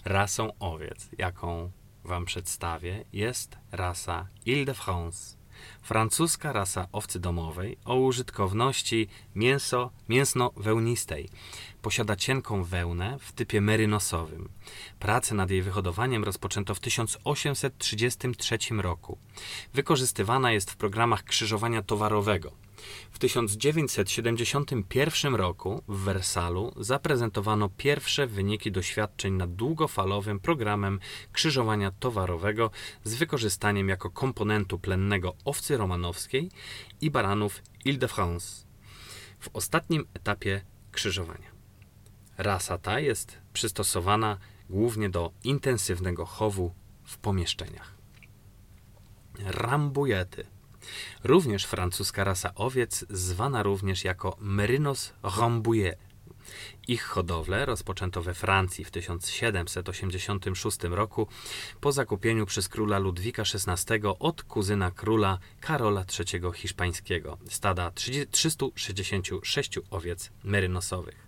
rasą owiec, jaką Wam przedstawię, jest rasa Ile-de-France francuska rasa owcy domowej o użytkowności mięso, mięsno-wełnistej. Posiada cienką wełnę w typie merynosowym. Prace nad jej wyhodowaniem rozpoczęto w 1833 roku. Wykorzystywana jest w programach krzyżowania towarowego. W 1971 roku w Wersalu zaprezentowano pierwsze wyniki doświadczeń nad długofalowym programem krzyżowania towarowego z wykorzystaniem jako komponentu plennego owcy romanowskiej i baranów Ile-de-France w ostatnim etapie krzyżowania. Rasa ta jest przystosowana głównie do intensywnego chowu w pomieszczeniach. Rambujety – Również francuska rasa owiec, zwana również jako Merinos Rambouillet. Ich hodowlę rozpoczęto we Francji w 1786 roku po zakupieniu przez króla Ludwika XVI od kuzyna króla Karola III Hiszpańskiego stada 366 owiec merynosowych.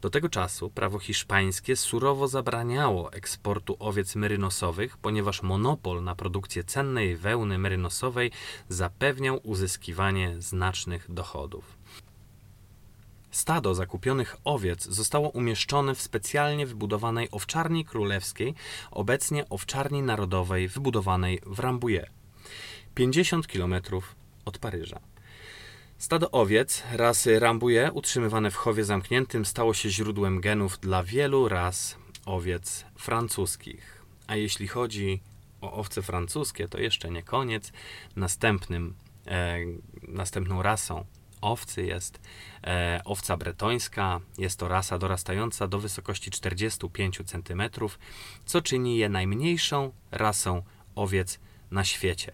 Do tego czasu prawo hiszpańskie surowo zabraniało eksportu owiec merynosowych, ponieważ monopol na produkcję cennej wełny merynosowej zapewniał uzyskiwanie znacznych dochodów. Stado zakupionych owiec zostało umieszczone w specjalnie wybudowanej owczarni królewskiej, obecnie owczarni narodowej wybudowanej w Rambouillet, 50 km od Paryża. Stado owiec rasy Rambouillet utrzymywane w chowie zamkniętym stało się źródłem genów dla wielu ras owiec francuskich. A jeśli chodzi o owce francuskie, to jeszcze nie koniec. Następnym, e, następną rasą owcy jest e, owca bretońska. Jest to rasa dorastająca do wysokości 45 cm, co czyni je najmniejszą rasą owiec na świecie.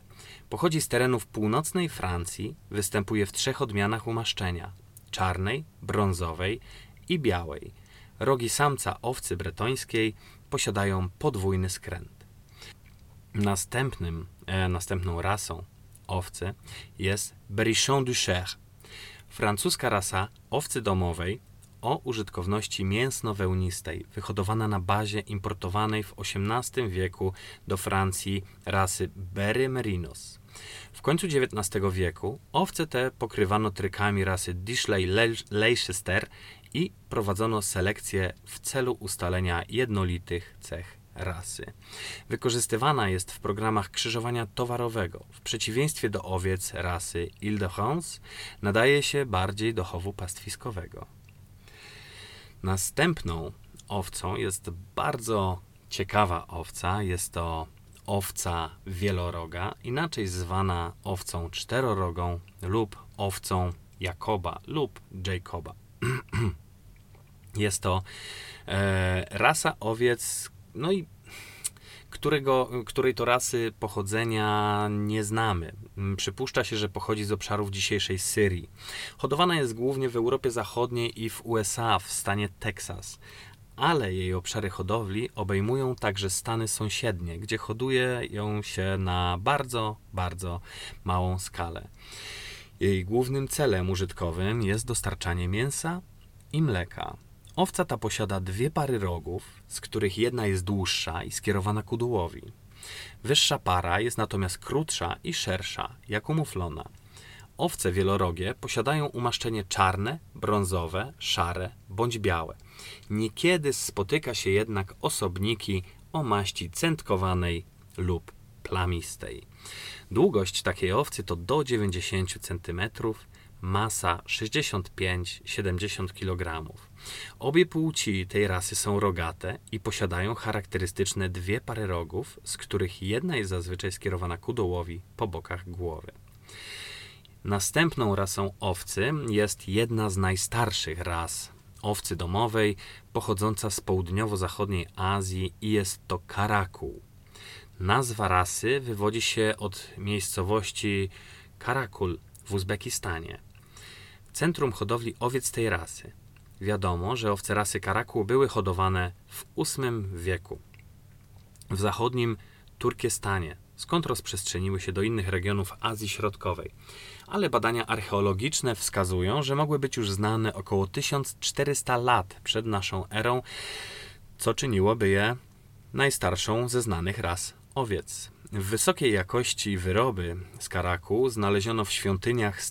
Pochodzi z terenów północnej Francji, występuje w trzech odmianach umaszczenia: czarnej, brązowej i białej. Rogi samca owcy bretońskiej posiadają podwójny skręt. Następnym, e, następną rasą owcy jest Brichon du Cher, francuska rasa owcy domowej o użytkowności mięsno-wełnistej, wyhodowana na bazie importowanej w XVIII wieku do Francji rasy Berry Merinos. W końcu XIX wieku owce te pokrywano trykami rasy Dishley-Leicester i prowadzono selekcję w celu ustalenia jednolitych cech rasy. Wykorzystywana jest w programach krzyżowania towarowego. W przeciwieństwie do owiec rasy Ile-de-France nadaje się bardziej do chowu pastwiskowego. Następną owcą jest bardzo ciekawa owca. Jest to owca wieloroga, inaczej zwana owcą czterorogą lub owcą Jakoba lub Jacoba. Jest to e, rasa owiec, no i którego, której to rasy pochodzenia nie znamy. Przypuszcza się, że pochodzi z obszarów dzisiejszej Syrii. Hodowana jest głównie w Europie Zachodniej i w USA, w stanie Teksas, ale jej obszary hodowli obejmują także stany sąsiednie, gdzie hoduje ją się na bardzo, bardzo małą skalę. Jej głównym celem użytkowym jest dostarczanie mięsa i mleka. Owca ta posiada dwie pary rogów, z których jedna jest dłuższa i skierowana ku dołowi. Wyższa para jest natomiast krótsza i szersza, jak u muflona. Owce wielorogie posiadają umaszczenie czarne, brązowe, szare bądź białe. Niekiedy spotyka się jednak osobniki o maści centkowanej lub plamistej. Długość takiej owcy to do 90 cm, masa 65-70 kg. Obie płci tej rasy są rogate i posiadają charakterystyczne dwie pary rogów, z których jedna jest zazwyczaj skierowana ku dołowi po bokach głowy. Następną rasą owcy jest jedna z najstarszych ras owcy domowej, pochodząca z południowo-zachodniej Azji i jest to karakuł. Nazwa rasy wywodzi się od miejscowości Karakul w Uzbekistanie. Centrum hodowli owiec tej rasy. Wiadomo, że owce rasy karakuł były hodowane w VIII wieku. W zachodnim Turkestanie, skąd rozprzestrzeniły się do innych regionów Azji Środkowej. Ale badania archeologiczne wskazują, że mogły być już znane około 1400 lat przed naszą erą, co czyniłoby je najstarszą ze znanych ras owiec. Wysokiej jakości wyroby z karaku znaleziono w świątyniach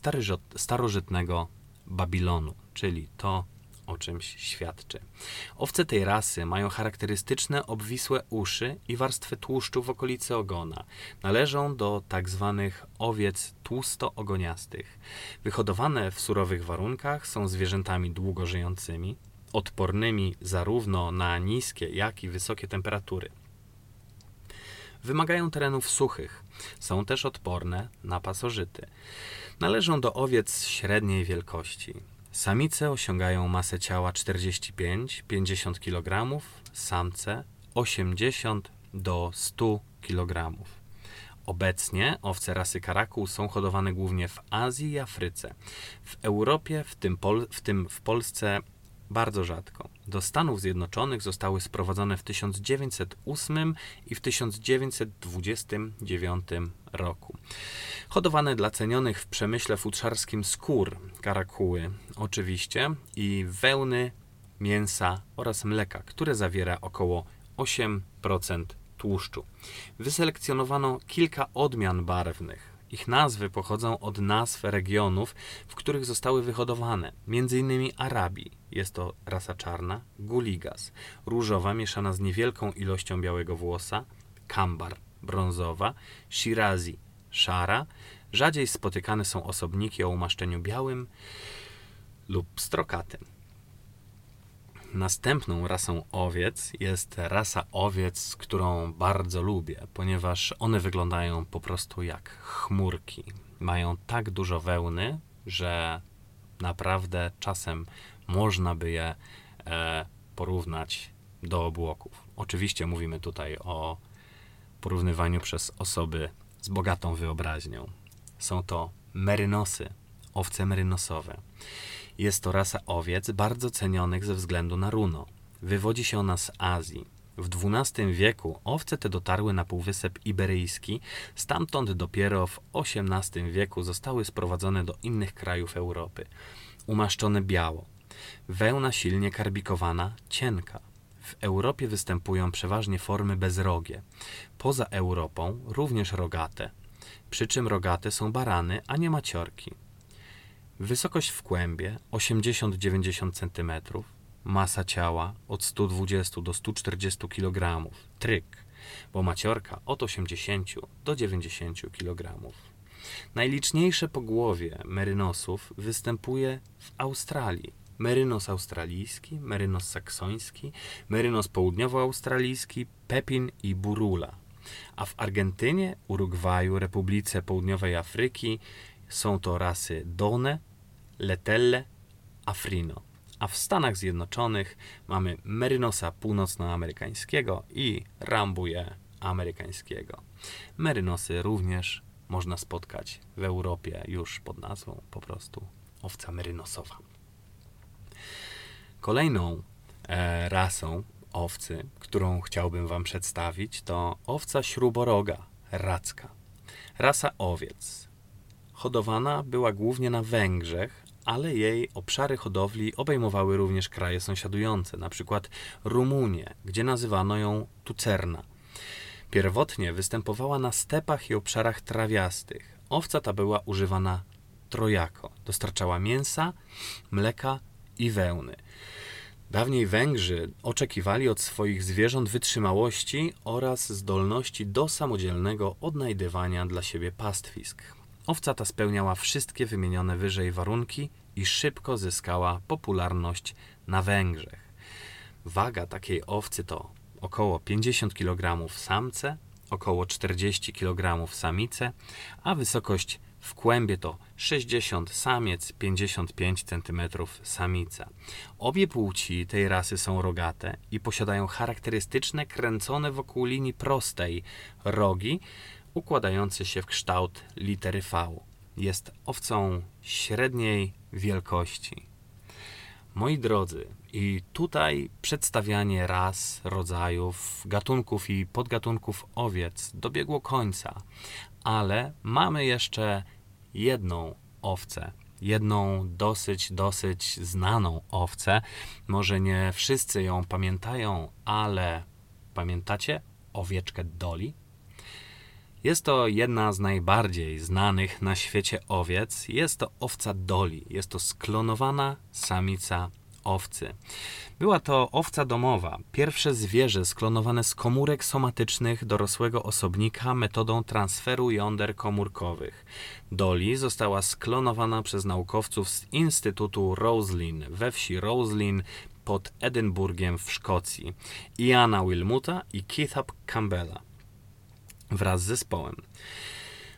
starożytnego Babilonu, czyli to o czymś świadczy. Owce tej rasy mają charakterystyczne obwisłe uszy i warstwę tłuszczu w okolicy ogona. Należą do tak zwanych owiec tłusto-ogoniastych. Wyhodowane w surowych warunkach są zwierzętami długo żyjącymi, odpornymi zarówno na niskie, jak i wysokie temperatury. Wymagają terenów suchych, są też odporne na pasożyty. Należą do owiec średniej wielkości. Samice osiągają masę ciała 45-50 kg, samce 80 do 100 kg. Obecnie owce rasy karakuł są hodowane głównie w Azji i Afryce. W Europie, w tym, Pol w, tym w Polsce bardzo rzadko. Do Stanów Zjednoczonych zostały sprowadzone w 1908 i w 1929 roku. Hodowane dla cenionych w przemyśle futrzarskim skór karakuły oczywiście i wełny mięsa oraz mleka, które zawiera około 8% tłuszczu. Wyselekcjonowano kilka odmian barwnych. Ich nazwy pochodzą od nazw regionów, w których zostały wyhodowane, m.in. Arabii. Jest to rasa czarna, guligas, różowa mieszana z niewielką ilością białego włosa, kambar, brązowa, shirazi, szara. Rzadziej spotykane są osobniki o umaszczeniu białym lub strokatym. Następną rasą owiec jest rasa owiec, którą bardzo lubię, ponieważ one wyglądają po prostu jak chmurki. Mają tak dużo wełny, że naprawdę czasem można by je e, porównać do obłoków. Oczywiście mówimy tutaj o porównywaniu przez osoby z bogatą wyobraźnią. Są to merynosy, owce merynosowe. Jest to rasa owiec bardzo cenionych ze względu na runo. Wywodzi się ona z Azji. W XII wieku owce te dotarły na Półwysep Iberyjski, stamtąd dopiero w XVIII wieku zostały sprowadzone do innych krajów Europy. Umaszczone biało. Wełna silnie karbikowana, cienka. W Europie występują przeważnie formy bezrogie. Poza Europą również rogate. Przy czym rogate są barany, a nie maciorki. Wysokość w kłębie 80-90 cm, masa ciała od 120 do 140 kg, tryk, bo maciorka od 80 do 90 kg. Najliczniejsze pogłowie merynosów występuje w Australii. Merynos australijski, merynos saksoński, merynos południowoaustralijski, pepin i burula. A w Argentynie, Urugwaju, Republice Południowej Afryki są to rasy Done, Letelle, Afrino. A w Stanach Zjednoczonych mamy Merynosa północnoamerykańskiego i Rambuje amerykańskiego. Merynosy również można spotkać w Europie już pod nazwą po prostu owca merynosowa. Kolejną e, rasą owcy, którą chciałbym Wam przedstawić, to owca śruboroga racka. Rasa owiec. Hodowana była głównie na Węgrzech, ale jej obszary hodowli obejmowały również kraje sąsiadujące, np. Rumunię, gdzie nazywano ją tucerna. Pierwotnie występowała na stepach i obszarach trawiastych. Owca ta była używana trojako. Dostarczała mięsa, mleka i wełny. Dawniej Węgrzy oczekiwali od swoich zwierząt wytrzymałości oraz zdolności do samodzielnego odnajdywania dla siebie pastwisk. Owca ta spełniała wszystkie wymienione wyżej warunki i szybko zyskała popularność na Węgrzech. Waga takiej owcy to około 50 kg samce, około 40 kg samice, a wysokość w kłębie to 60 samiec, 55 cm samica. Obie płci tej rasy są rogate i posiadają charakterystyczne kręcone wokół linii prostej rogi, układające się w kształt litery V. Jest owcą średniej wielkości. Moi drodzy, i tutaj przedstawianie ras, rodzajów, gatunków i podgatunków owiec dobiegło końca, ale mamy jeszcze jedną owcę, jedną dosyć, dosyć znaną owcę. Może nie wszyscy ją pamiętają, ale pamiętacie owieczkę Doli? Jest to jedna z najbardziej znanych na świecie owiec. Jest to owca Doli. Jest to sklonowana samica owcy. Była to owca domowa, pierwsze zwierzę sklonowane z komórek somatycznych dorosłego osobnika metodą transferu jąder komórkowych. Dolly została sklonowana przez naukowców z Instytutu Roslin we wsi Roslin pod Edynburgiem w Szkocji, Iana Wilmuta i Keitha Campbella wraz z zespołem.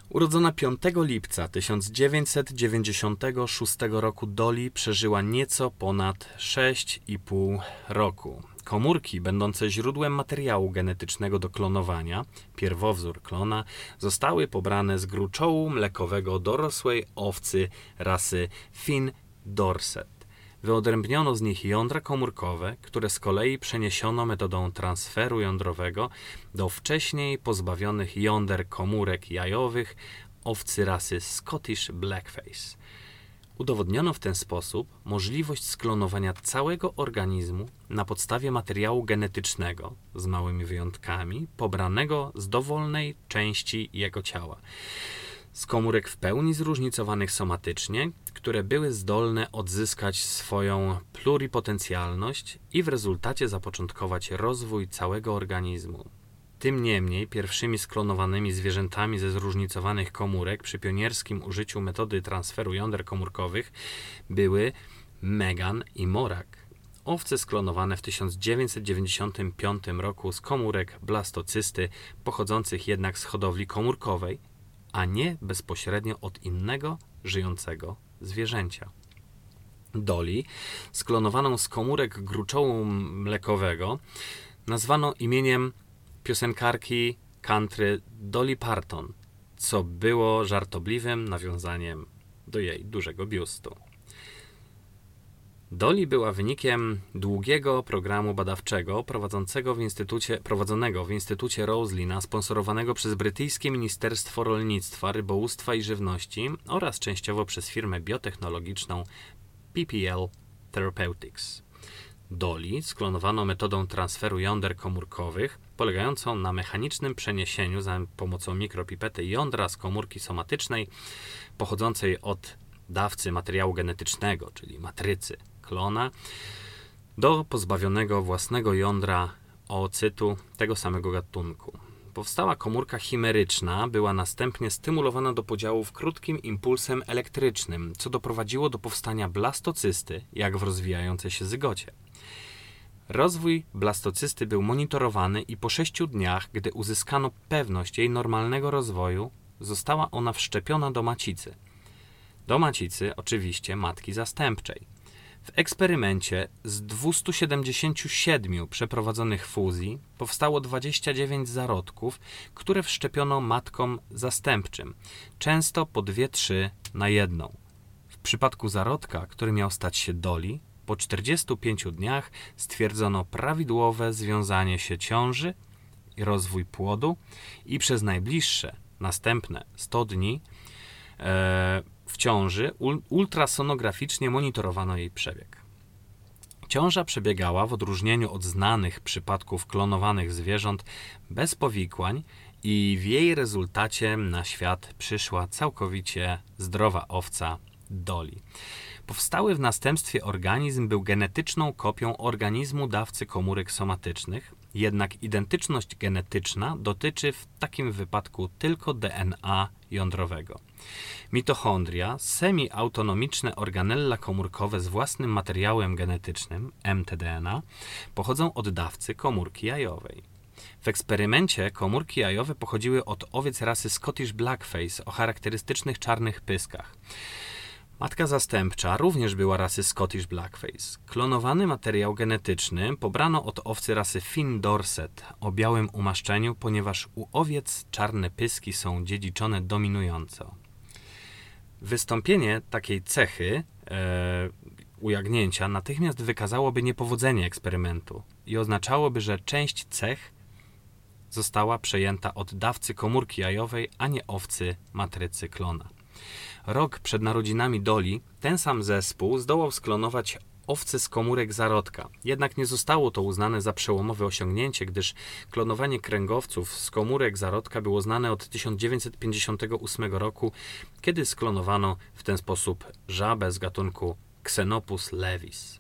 Urodzona 5 lipca 1996 roku Dolly przeżyła nieco ponad 6,5 roku. Komórki będące źródłem materiału genetycznego do klonowania, pierwowzór klona, zostały pobrane z gruczołu mlekowego dorosłej owcy rasy Finn Dorset. Wyodrębniono z nich jądra komórkowe, które z kolei przeniesiono metodą transferu jądrowego do wcześniej pozbawionych jąder komórek jajowych owcy rasy Scottish Blackface. Udowodniono w ten sposób możliwość sklonowania całego organizmu na podstawie materiału genetycznego, z małymi wyjątkami, pobranego z dowolnej części jego ciała. Z komórek w pełni zróżnicowanych somatycznie, które były zdolne odzyskać swoją pluripotencjalność i w rezultacie zapoczątkować rozwój całego organizmu. Tym niemniej pierwszymi sklonowanymi zwierzętami ze zróżnicowanych komórek przy pionierskim użyciu metody transferu jąder komórkowych były Megan i Morak. Owce sklonowane w 1995 roku z komórek blastocysty, pochodzących jednak z hodowli komórkowej, a nie bezpośrednio od innego żyjącego zwierzęcia. Doli, sklonowaną z komórek gruczołu mlekowego, nazwano imieniem piosenkarki country Dolly Parton, co było żartobliwym nawiązaniem do jej dużego biustu. Dolly była wynikiem długiego programu badawczego prowadzącego w instytucie, prowadzonego w Instytucie Roslina, sponsorowanego przez brytyjskie Ministerstwo Rolnictwa, Rybołówstwa i Żywności oraz częściowo przez firmę biotechnologiczną PPL Therapeutics. Dolly sklonowano metodą transferu jąder komórkowych, polegającą na mechanicznym przeniesieniu za pomocą mikropipety jądra z komórki somatycznej pochodzącej od dawcy materiału genetycznego, czyli matrycy klona, do pozbawionego własnego jądra oocytu tego samego gatunku. Powstała komórka chimeryczna była następnie stymulowana do podziału w krótkim impulsem elektrycznym, co doprowadziło do powstania blastocysty, jak w rozwijającej się zygocie. Rozwój blastocysty był monitorowany i po sześciu dniach, gdy uzyskano pewność jej normalnego rozwoju, została ona wszczepiona do macicy. Do macicy, oczywiście, matki zastępczej. W eksperymencie z 277 przeprowadzonych fuzji powstało 29 zarodków, które wszczepiono matkom zastępczym, często po 2-3 na jedną. W przypadku zarodka, który miał stać się doli, po 45 dniach stwierdzono prawidłowe związanie się ciąży i rozwój płodu i przez najbliższe, następne 100 dni e, w ciąży ultrasonograficznie monitorowano jej przebieg. Ciąża przebiegała w odróżnieniu od znanych przypadków klonowanych zwierząt bez powikłań i w jej rezultacie na świat przyszła całkowicie zdrowa owca Doli. Powstały w następstwie organizm był genetyczną kopią organizmu dawcy komórek somatycznych, jednak identyczność genetyczna dotyczy w takim wypadku tylko DNA jądrowego. Mitochondria, semi-autonomiczne organella komórkowe z własnym materiałem genetycznym, mtDNA, pochodzą od dawcy komórki jajowej. W eksperymencie komórki jajowe pochodziły od owiec rasy Scottish Blackface o charakterystycznych czarnych pyskach. Matka zastępcza również była rasy Scottish Blackface. Klonowany materiał genetyczny pobrano od owcy rasy Finn Dorset o białym umaszczeniu, ponieważ u owiec czarne pyski są dziedziczone dominująco. Wystąpienie takiej cechy e, ujagnięcia natychmiast wykazałoby niepowodzenie eksperymentu i oznaczałoby, że część cech została przejęta od dawcy komórki jajowej, a nie owcy matrycy klona. Rok przed narodzinami Doli ten sam zespół zdołał sklonować owce z komórek zarodka. Jednak nie zostało to uznane za przełomowe osiągnięcie, gdyż klonowanie kręgowców z komórek zarodka było znane od 1958 roku, kiedy sklonowano w ten sposób żabę z gatunku Xenopus levis.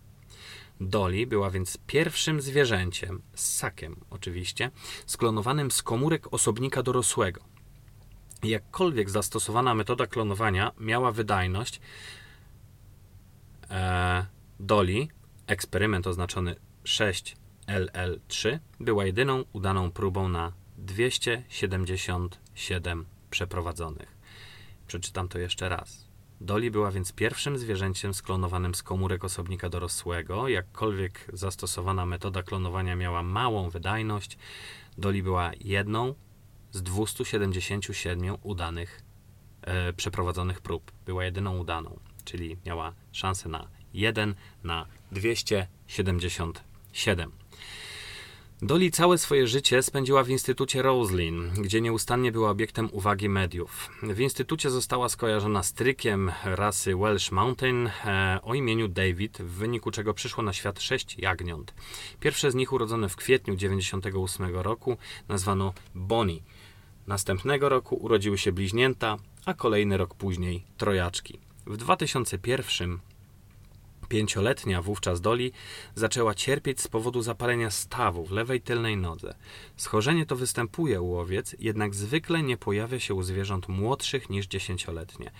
Doli była więc pierwszym zwierzęciem, ssakiem oczywiście, sklonowanym z komórek osobnika dorosłego. Jakkolwiek zastosowana metoda klonowania miała wydajność, e, Dolly, eksperyment oznaczony 6LL3, była jedyną udaną próbą na 277 przeprowadzonych. Przeczytam to jeszcze raz. Dolly była więc pierwszym zwierzęciem sklonowanym z komórek osobnika dorosłego. Jakkolwiek zastosowana metoda klonowania miała małą wydajność, Dolly była jedną z 277 udanych e, przeprowadzonych prób. Była jedyną udaną, czyli miała szansę na 1 na 277. Dolly całe swoje życie spędziła w Instytucie Roslin, gdzie nieustannie była obiektem uwagi mediów. W instytucie została skojarzona z trykiem rasy Welsh Mountain e, o imieniu David, w wyniku czego przyszło na świat sześć jagniąt. Pierwsze z nich urodzone w kwietniu 1998 roku nazwano Bonnie. Następnego roku urodziły się bliźnięta, a kolejny rok później trojaczki. W 2001 Pięcioletnia wówczas Doli zaczęła cierpieć z powodu zapalenia stawu w lewej tylnej nodze. Schorzenie to występuje u owiec, jednak zwykle nie pojawia się u zwierząt młodszych niż dziesięcioletnie.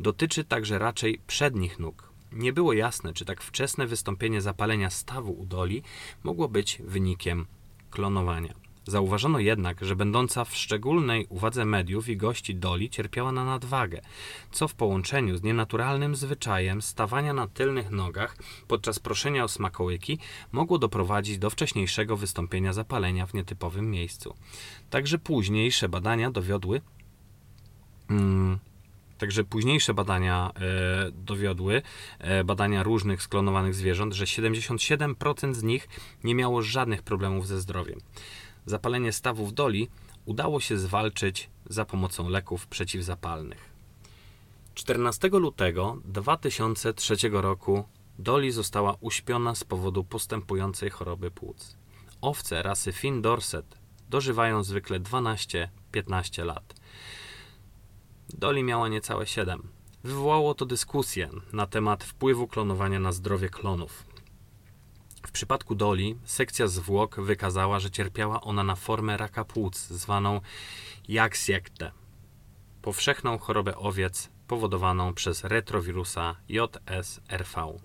Dotyczy także raczej przednich nóg. Nie było jasne, czy tak wczesne wystąpienie zapalenia stawu u Doli mogło być wynikiem klonowania. Zauważono jednak, że będąca w szczególnej uwadze mediów i gości Doli cierpiała na nadwagę, co w połączeniu z nienaturalnym zwyczajem stawania na tylnych nogach podczas proszenia o smakołyki mogło doprowadzić do wcześniejszego wystąpienia zapalenia w nietypowym miejscu. Także późniejsze badania dowiodły, hmm, Także późniejsze badania e, dowiodły, e, badania różnych sklonowanych zwierząt, że 77% z nich nie miało żadnych problemów ze zdrowiem zapalenie stawów doli udało się zwalczyć za pomocą leków przeciwzapalnych. 14 lutego 2003 roku Doli została uśpiona z powodu postępującej choroby płuc. Owce rasy Finn Dorset dożywają zwykle 12-15 lat. Doli miała niecałe 7. Wywołało to dyskusję na temat wpływu klonowania na zdrowie klonów. W przypadku Doli sekcja zwłok wykazała, że cierpiała ona na formę raka płuc zwaną Jaksiekte, powszechną chorobę owiec powodowaną przez retrowirusa JSRV.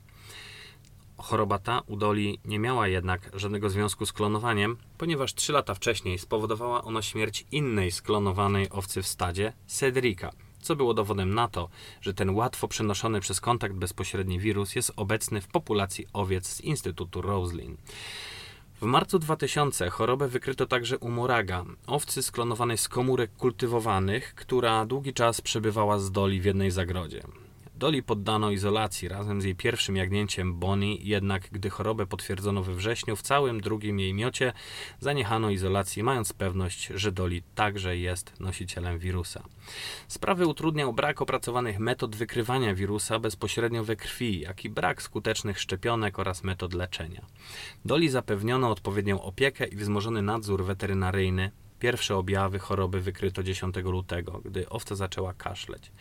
Choroba ta u Doli nie miała jednak żadnego związku z klonowaniem, ponieważ trzy lata wcześniej spowodowała ona śmierć innej sklonowanej owcy w stadzie, Cedrika – co było dowodem na to, że ten łatwo przenoszony przez kontakt bezpośredni wirus jest obecny w populacji owiec z Instytutu Roslin. W marcu 2000 chorobę wykryto także u Moraga, owcy sklonowanej z komórek kultywowanych, która długi czas przebywała z doli w jednej zagrodzie. Doli poddano izolacji razem z jej pierwszym jagnięciem Bonnie, jednak gdy chorobę potwierdzono we wrześniu, w całym drugim jej miocie zaniechano izolacji, mając pewność, że Doli także jest nosicielem wirusa. Sprawy utrudniał brak opracowanych metod wykrywania wirusa bezpośrednio we krwi, jak i brak skutecznych szczepionek oraz metod leczenia. Doli zapewniono odpowiednią opiekę i wzmożony nadzór weterynaryjny, Pierwsze objawy choroby wykryto 10 lutego, gdy owca zaczęła kaszleć.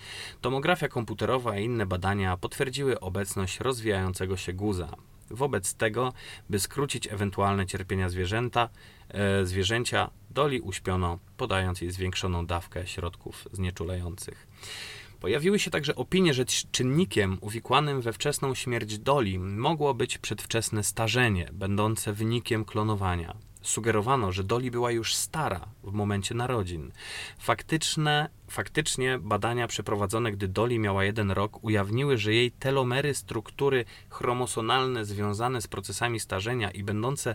Tomografia komputerowa i inne badania potwierdziły obecność rozwijającego się guza. Wobec tego, by skrócić ewentualne cierpienia zwierzęta, e, zwierzęcia, doli uśpiono, podając jej zwiększoną dawkę środków znieczulających. Pojawiły się także opinie, że czynnikiem uwikłanym we wczesną śmierć doli mogło być przedwczesne starzenie, będące wynikiem klonowania. Sugerowano, że Doli była już stara w momencie narodzin. Faktyczne, faktycznie badania przeprowadzone, gdy Doli miała jeden rok, ujawniły, że jej telomery, struktury chromosonalne związane z procesami starzenia i będące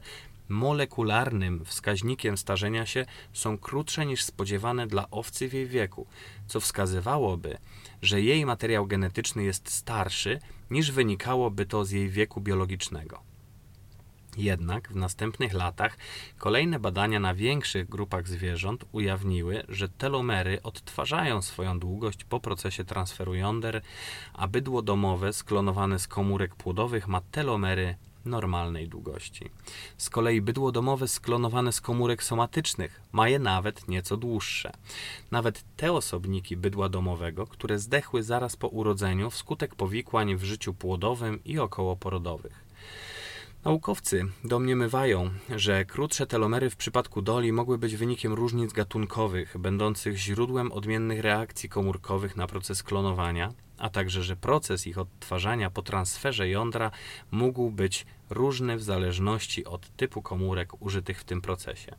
molekularnym wskaźnikiem starzenia się są krótsze niż spodziewane dla owcy w jej wieku, co wskazywałoby, że jej materiał genetyczny jest starszy niż wynikałoby to z jej wieku biologicznego. Jednak w następnych latach kolejne badania na większych grupach zwierząt ujawniły, że telomery odtwarzają swoją długość po procesie transferu jąder, a bydło domowe sklonowane z komórek płodowych ma telomery normalnej długości. Z kolei bydło domowe sklonowane z komórek somatycznych ma je nawet nieco dłuższe. Nawet te osobniki bydła domowego, które zdechły zaraz po urodzeniu wskutek powikłań w życiu płodowym i okołoporodowych. Naukowcy domniemywają, że krótsze telomery w przypadku doli mogły być wynikiem różnic gatunkowych, będących źródłem odmiennych reakcji komórkowych na proces klonowania, a także, że proces ich odtwarzania po transferze jądra mógł być różny w zależności od typu komórek użytych w tym procesie.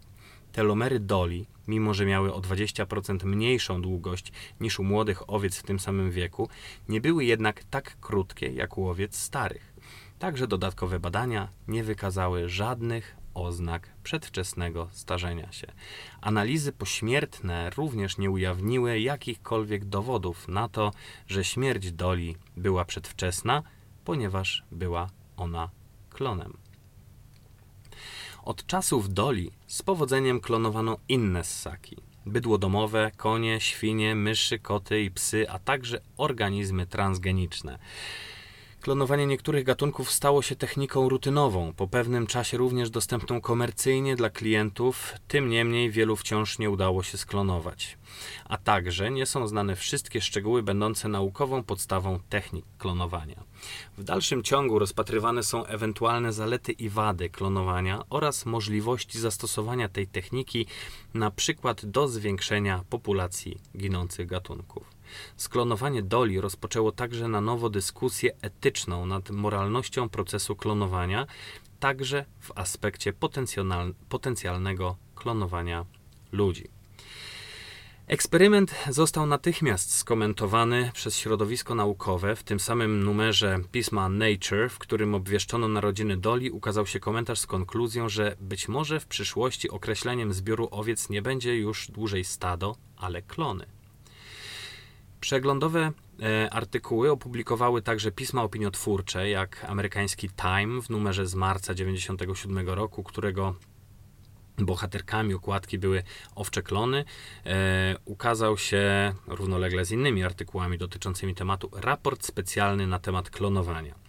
Telomery doli, mimo że miały o 20% mniejszą długość niż u młodych owiec w tym samym wieku, nie były jednak tak krótkie jak u owiec starych. Także dodatkowe badania nie wykazały żadnych oznak przedwczesnego starzenia się. Analizy pośmiertne również nie ujawniły jakichkolwiek dowodów na to, że śmierć Doli była przedwczesna, ponieważ była ona klonem. Od czasów Doli z powodzeniem klonowano inne ssaki. Bydło domowe, konie, świnie, myszy, koty i psy, a także organizmy transgeniczne. Klonowanie niektórych gatunków stało się techniką rutynową, po pewnym czasie również dostępną komercyjnie dla klientów, tym niemniej wielu wciąż nie udało się sklonować. A także nie są znane wszystkie szczegóły będące naukową podstawą technik klonowania. W dalszym ciągu rozpatrywane są ewentualne zalety i wady klonowania oraz możliwości zastosowania tej techniki na przykład do zwiększenia populacji ginących gatunków. Sklonowanie Doli rozpoczęło także na nowo dyskusję etyczną nad moralnością procesu klonowania, także w aspekcie potencjalnego klonowania ludzi. Eksperyment został natychmiast skomentowany przez środowisko naukowe. W tym samym numerze pisma Nature, w którym obwieszczono narodziny Doli, ukazał się komentarz z konkluzją, że być może w przyszłości określeniem zbioru owiec nie będzie już dłużej stado, ale klony. Przeglądowe e, artykuły opublikowały także pisma opiniotwórcze, jak amerykański Time w numerze z marca 1997 roku, którego bohaterkami układki były owcze klony, e, ukazał się równolegle z innymi artykułami dotyczącymi tematu raport specjalny na temat klonowania.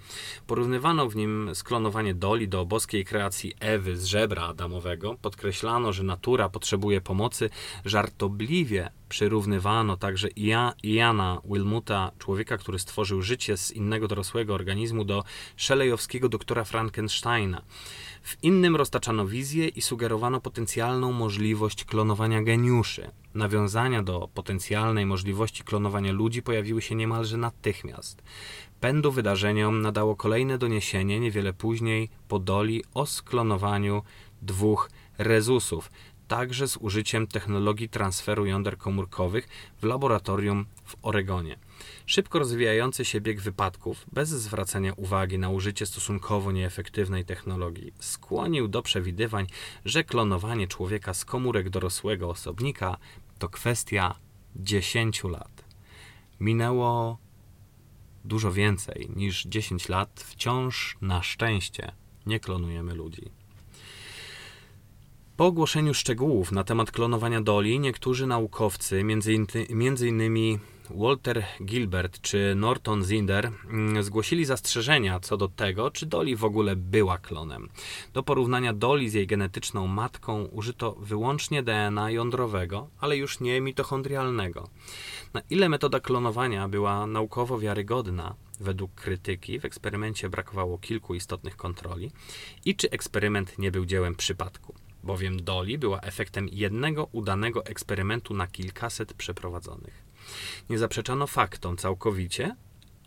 Porównywano w nim sklonowanie Doli do boskiej kreacji Ewy z żebra Adamowego. Podkreślano, że natura potrzebuje pomocy. Żartobliwie przyrównywano także Iana Wilmuta, człowieka, który stworzył życie z innego dorosłego organizmu, do szelejowskiego doktora Frankensteina. W innym roztaczano wizję i sugerowano potencjalną możliwość klonowania geniuszy. Nawiązania do potencjalnej możliwości klonowania ludzi pojawiły się niemalże natychmiast. Pędu wydarzeniom nadało kolejne doniesienie niewiele później po Doli o sklonowaniu dwóch rezusów, także z użyciem technologii transferu jąder komórkowych w laboratorium w Oregonie. Szybko rozwijający się bieg wypadków, bez zwracania uwagi na użycie stosunkowo nieefektywnej technologii, skłonił do przewidywań, że klonowanie człowieka z komórek dorosłego osobnika to kwestia 10 lat. Minęło dużo więcej niż 10 lat, wciąż na szczęście nie klonujemy ludzi. Po ogłoszeniu szczegółów na temat klonowania doli, niektórzy naukowcy, między innymi Walter Gilbert czy Norton Zinder mm, zgłosili zastrzeżenia co do tego, czy Dolly w ogóle była klonem. Do porównania Dolly z jej genetyczną matką użyto wyłącznie DNA jądrowego, ale już nie mitochondrialnego. Na ile metoda klonowania była naukowo wiarygodna, według krytyki w eksperymencie brakowało kilku istotnych kontroli i czy eksperyment nie był dziełem przypadku bowiem Dolly była efektem jednego udanego eksperymentu na kilkaset przeprowadzonych. Nie zaprzeczano faktom całkowicie,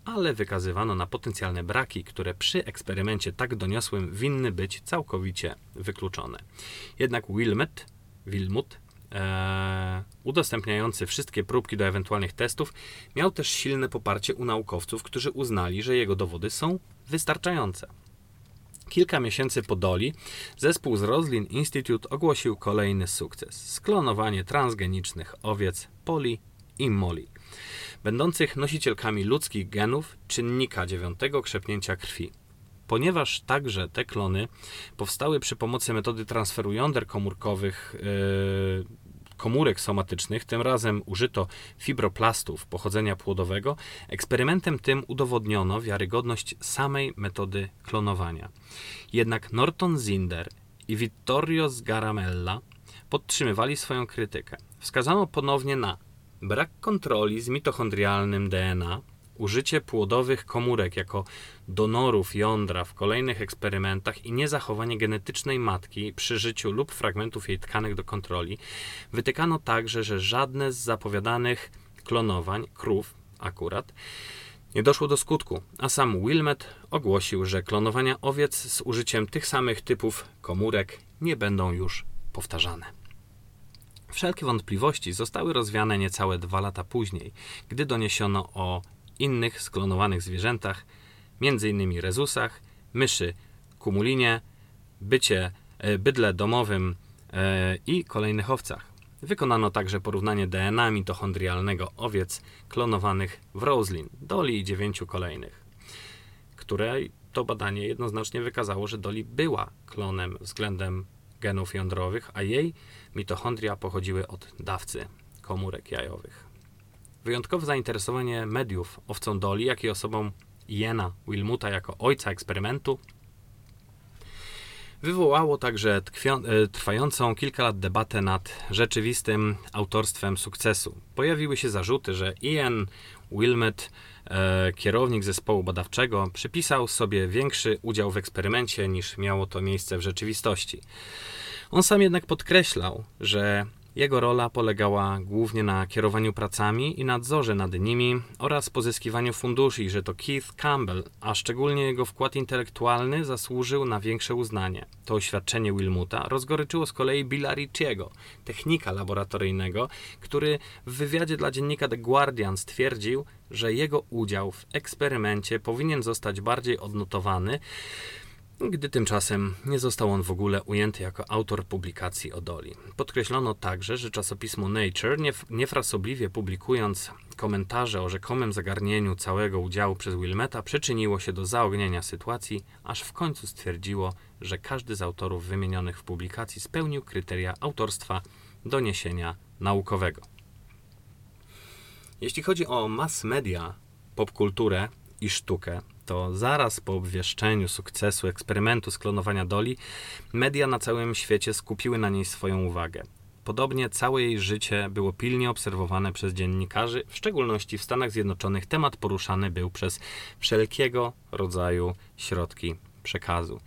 ale wykazywano na potencjalne braki, które przy eksperymencie tak doniosłym winny być całkowicie wykluczone. Jednak Wilmot, Wilmut, e, udostępniający wszystkie próbki do ewentualnych testów, miał też silne poparcie u naukowców, którzy uznali, że jego dowody są wystarczające. Kilka miesięcy po Doli zespół z Roslin Institute ogłosił kolejny sukces sklonowanie transgenicznych owiec Poli i Molly, będących nosicielkami ludzkich genów czynnika dziewiątego krzepnięcia krwi. Ponieważ także te klony powstały przy pomocy metody transferu jąder komórkowych yy, komórek somatycznych, tym razem użyto fibroplastów pochodzenia płodowego, eksperymentem tym udowodniono wiarygodność samej metody klonowania. Jednak Norton Zinder i Vittorio Sgaramella podtrzymywali swoją krytykę. Wskazano ponownie na brak kontroli z mitochondrialnym DNA, użycie płodowych komórek jako donorów jądra w kolejnych eksperymentach i niezachowanie genetycznej matki przy życiu lub fragmentów jej tkanek do kontroli, wytykano także, że żadne z zapowiadanych klonowań krów akurat nie doszło do skutku, a sam Wilmet ogłosił, że klonowania owiec z użyciem tych samych typów komórek nie będą już powtarzane. Wszelkie wątpliwości zostały rozwiane niecałe dwa lata później, gdy doniesiono o innych sklonowanych zwierzętach, m.in. rezusach, myszy, kumulinie, bycie, e, bydle domowym e, i kolejnych owcach. Wykonano także porównanie DNA mitochondrialnego owiec klonowanych w Roslin, Doli i dziewięciu kolejnych, które to badanie jednoznacznie wykazało, że Doli była klonem względem genów jądrowych, a jej mitochondria pochodziły od dawcy komórek jajowych. Wyjątkowe zainteresowanie mediów owcą Doli, jak i osobą Iena Wilmuta jako ojca eksperymentu wywołało także e, trwającą kilka lat debatę nad rzeczywistym autorstwem sukcesu. Pojawiły się zarzuty, że Ian Wilmot, e, kierownik zespołu badawczego, przypisał sobie większy udział w eksperymencie niż miało to miejsce w rzeczywistości. On sam jednak podkreślał, że jego rola polegała głównie na kierowaniu pracami i nadzorze nad nimi oraz pozyskiwaniu funduszy że to Keith Campbell, a szczególnie jego wkład intelektualny zasłużył na większe uznanie. To oświadczenie Wilmuta rozgoryczyło z kolei Billa Ricciego, technika laboratoryjnego, który w wywiadzie dla dziennika The Guardian stwierdził, że jego udział w eksperymencie powinien zostać bardziej odnotowany, gdy tymczasem nie został on w ogóle ujęty jako autor publikacji o Doli. Podkreślono także, że czasopismo Nature, niefrasobliwie publikując komentarze o rzekomym zagarnieniu całego udziału przez Wilmeta, przyczyniło się do zaognienia sytuacji, aż w końcu stwierdziło, że każdy z autorów wymienionych w publikacji spełnił kryteria autorstwa doniesienia naukowego. Jeśli chodzi o mass media, popkulturę i sztukę, to zaraz po obwieszczeniu sukcesu eksperymentu sklonowania Doli, media na całym świecie skupiły na niej swoją uwagę. Podobnie całe jej życie było pilnie obserwowane przez dziennikarzy, w szczególności w Stanach Zjednoczonych temat poruszany był przez wszelkiego rodzaju środki przekazu.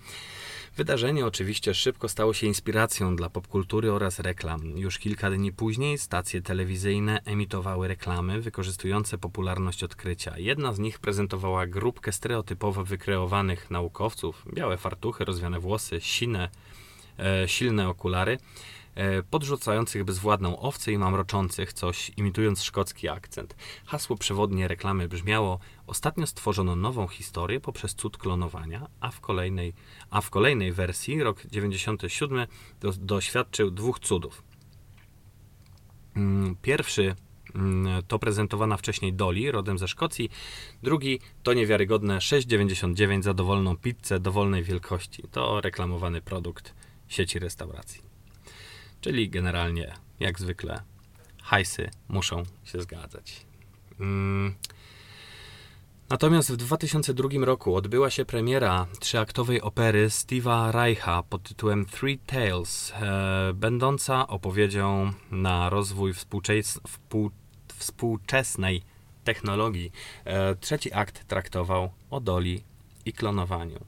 Wydarzenie oczywiście szybko stało się inspiracją dla popkultury oraz reklam. Już kilka dni później stacje telewizyjne emitowały reklamy wykorzystujące popularność odkrycia. Jedna z nich prezentowała grupkę stereotypowo wykreowanych naukowców, białe fartuchy, rozwiane włosy, sine, e, silne okulary podrzucających bezwładną owcę i mamroczących coś, imitując szkocki akcent. Hasło przewodnie reklamy brzmiało: Ostatnio stworzono nową historię poprzez cud klonowania, a w kolejnej, a w kolejnej wersji, rok 97, do, doświadczył dwóch cudów. Mm, pierwszy mm, to prezentowana wcześniej Dolly, rodem ze Szkocji. Drugi to niewiarygodne 6,99 za dowolną pizzę dowolnej wielkości. To reklamowany produkt sieci restauracji. Czyli generalnie, jak zwykle, hajsy muszą się zgadzać. Mm. Natomiast w 2002 roku odbyła się premiera trzyaktowej opery Steve'a Reicha pod tytułem Three Tales, e, będąca opowiedzią na rozwój współczes współ współczesnej technologii. E, trzeci akt traktował o doli i klonowaniu.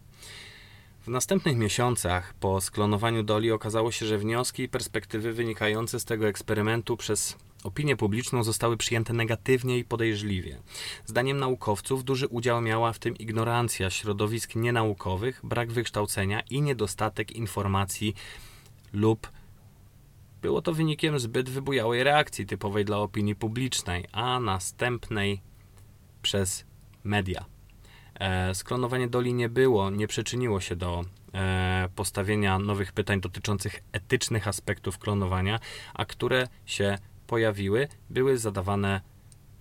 W następnych miesiącach po sklonowaniu Doli okazało się, że wnioski i perspektywy wynikające z tego eksperymentu przez opinię publiczną zostały przyjęte negatywnie i podejrzliwie. Zdaniem naukowców duży udział miała w tym ignorancja środowisk nienaukowych, brak wykształcenia i niedostatek informacji lub było to wynikiem zbyt wybujałej reakcji typowej dla opinii publicznej, a następnej przez media. E, sklonowanie Doli nie było, nie przyczyniło się do e, postawienia nowych pytań dotyczących etycznych aspektów klonowania, a które się pojawiły, były zadawane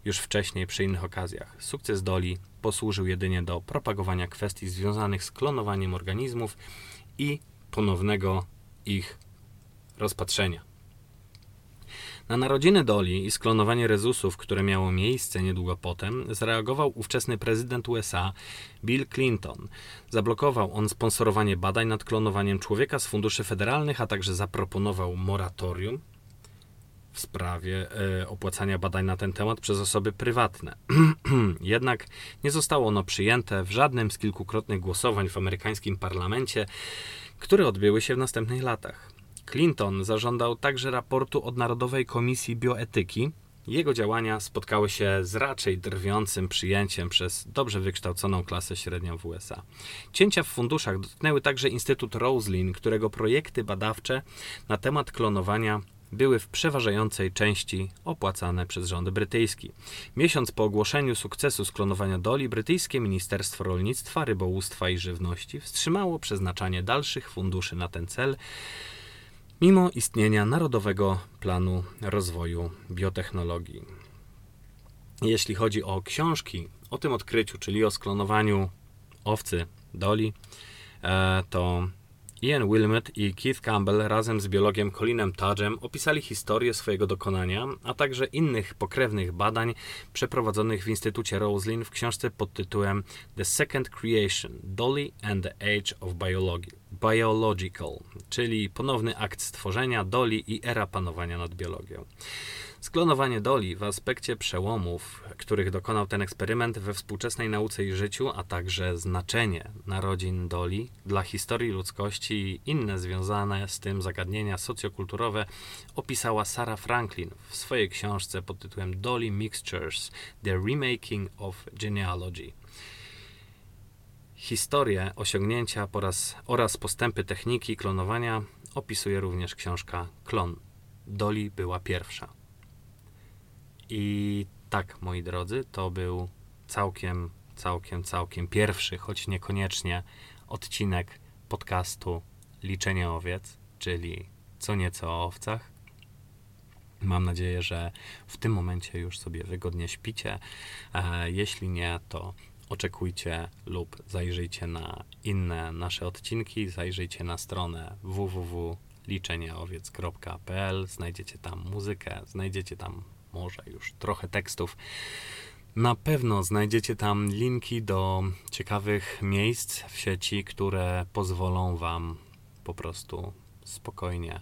już wcześniej przy innych okazjach. Sukces Doli posłużył jedynie do propagowania kwestii związanych z klonowaniem organizmów i ponownego ich rozpatrzenia. Na narodziny Doli i sklonowanie rezusów, które miało miejsce niedługo potem, zareagował ówczesny prezydent USA Bill Clinton. Zablokował on sponsorowanie badań nad klonowaniem człowieka z funduszy federalnych, a także zaproponował moratorium w sprawie e, opłacania badań na ten temat przez osoby prywatne. Jednak nie zostało ono przyjęte w żadnym z kilkukrotnych głosowań w amerykańskim parlamencie, które odbyły się w następnych latach. Clinton zażądał także raportu od Narodowej Komisji Bioetyki. Jego działania spotkały się z raczej drwiącym przyjęciem przez dobrze wykształconą klasę średnią w USA. Cięcia w funduszach dotknęły także Instytut Roslin, którego projekty badawcze na temat klonowania były w przeważającej części opłacane przez rząd brytyjski. Miesiąc po ogłoszeniu sukcesu sklonowania doli, brytyjskie Ministerstwo Rolnictwa, Rybołówstwa i Żywności wstrzymało przeznaczanie dalszych funduszy na ten cel mimo istnienia Narodowego Planu Rozwoju Biotechnologii. Jeśli chodzi o książki o tym odkryciu, czyli o sklonowaniu owcy Doli, e, to Ian Wilmot i Keith Campbell razem z biologiem Colinem Tudgem opisali historię swojego dokonania, a także innych pokrewnych badań przeprowadzonych w Instytucie Roslin w książce pod tytułem The Second Creation – Dolly and the Age of Biology, Biological, czyli ponowny akt stworzenia Dolly i era panowania nad biologią. Sklonowanie Doli w aspekcie przełomów, których dokonał ten eksperyment we współczesnej nauce i życiu, a także znaczenie narodzin Doli dla historii ludzkości i inne związane z tym zagadnienia socjokulturowe opisała Sarah Franklin w swojej książce pod tytułem Dolly Mixtures – The Remaking of Genealogy. Historię, osiągnięcia oraz postępy techniki klonowania opisuje również książka Klon. Doli była pierwsza. I tak, moi drodzy, to był całkiem, całkiem, całkiem pierwszy, choć niekoniecznie odcinek podcastu Liczenie Owiec, czyli co nieco o owcach. Mam nadzieję, że w tym momencie już sobie wygodnie śpicie. E, jeśli nie, to oczekujcie lub zajrzyjcie na inne nasze odcinki. Zajrzyjcie na stronę www.liczenieowiec.pl. Znajdziecie tam muzykę, znajdziecie tam może już trochę tekstów. Na pewno znajdziecie tam linki do ciekawych miejsc w sieci, które pozwolą Wam po prostu spokojnie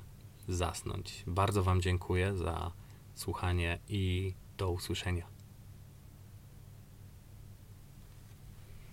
zasnąć. Bardzo Wam dziękuję za słuchanie i do usłyszenia.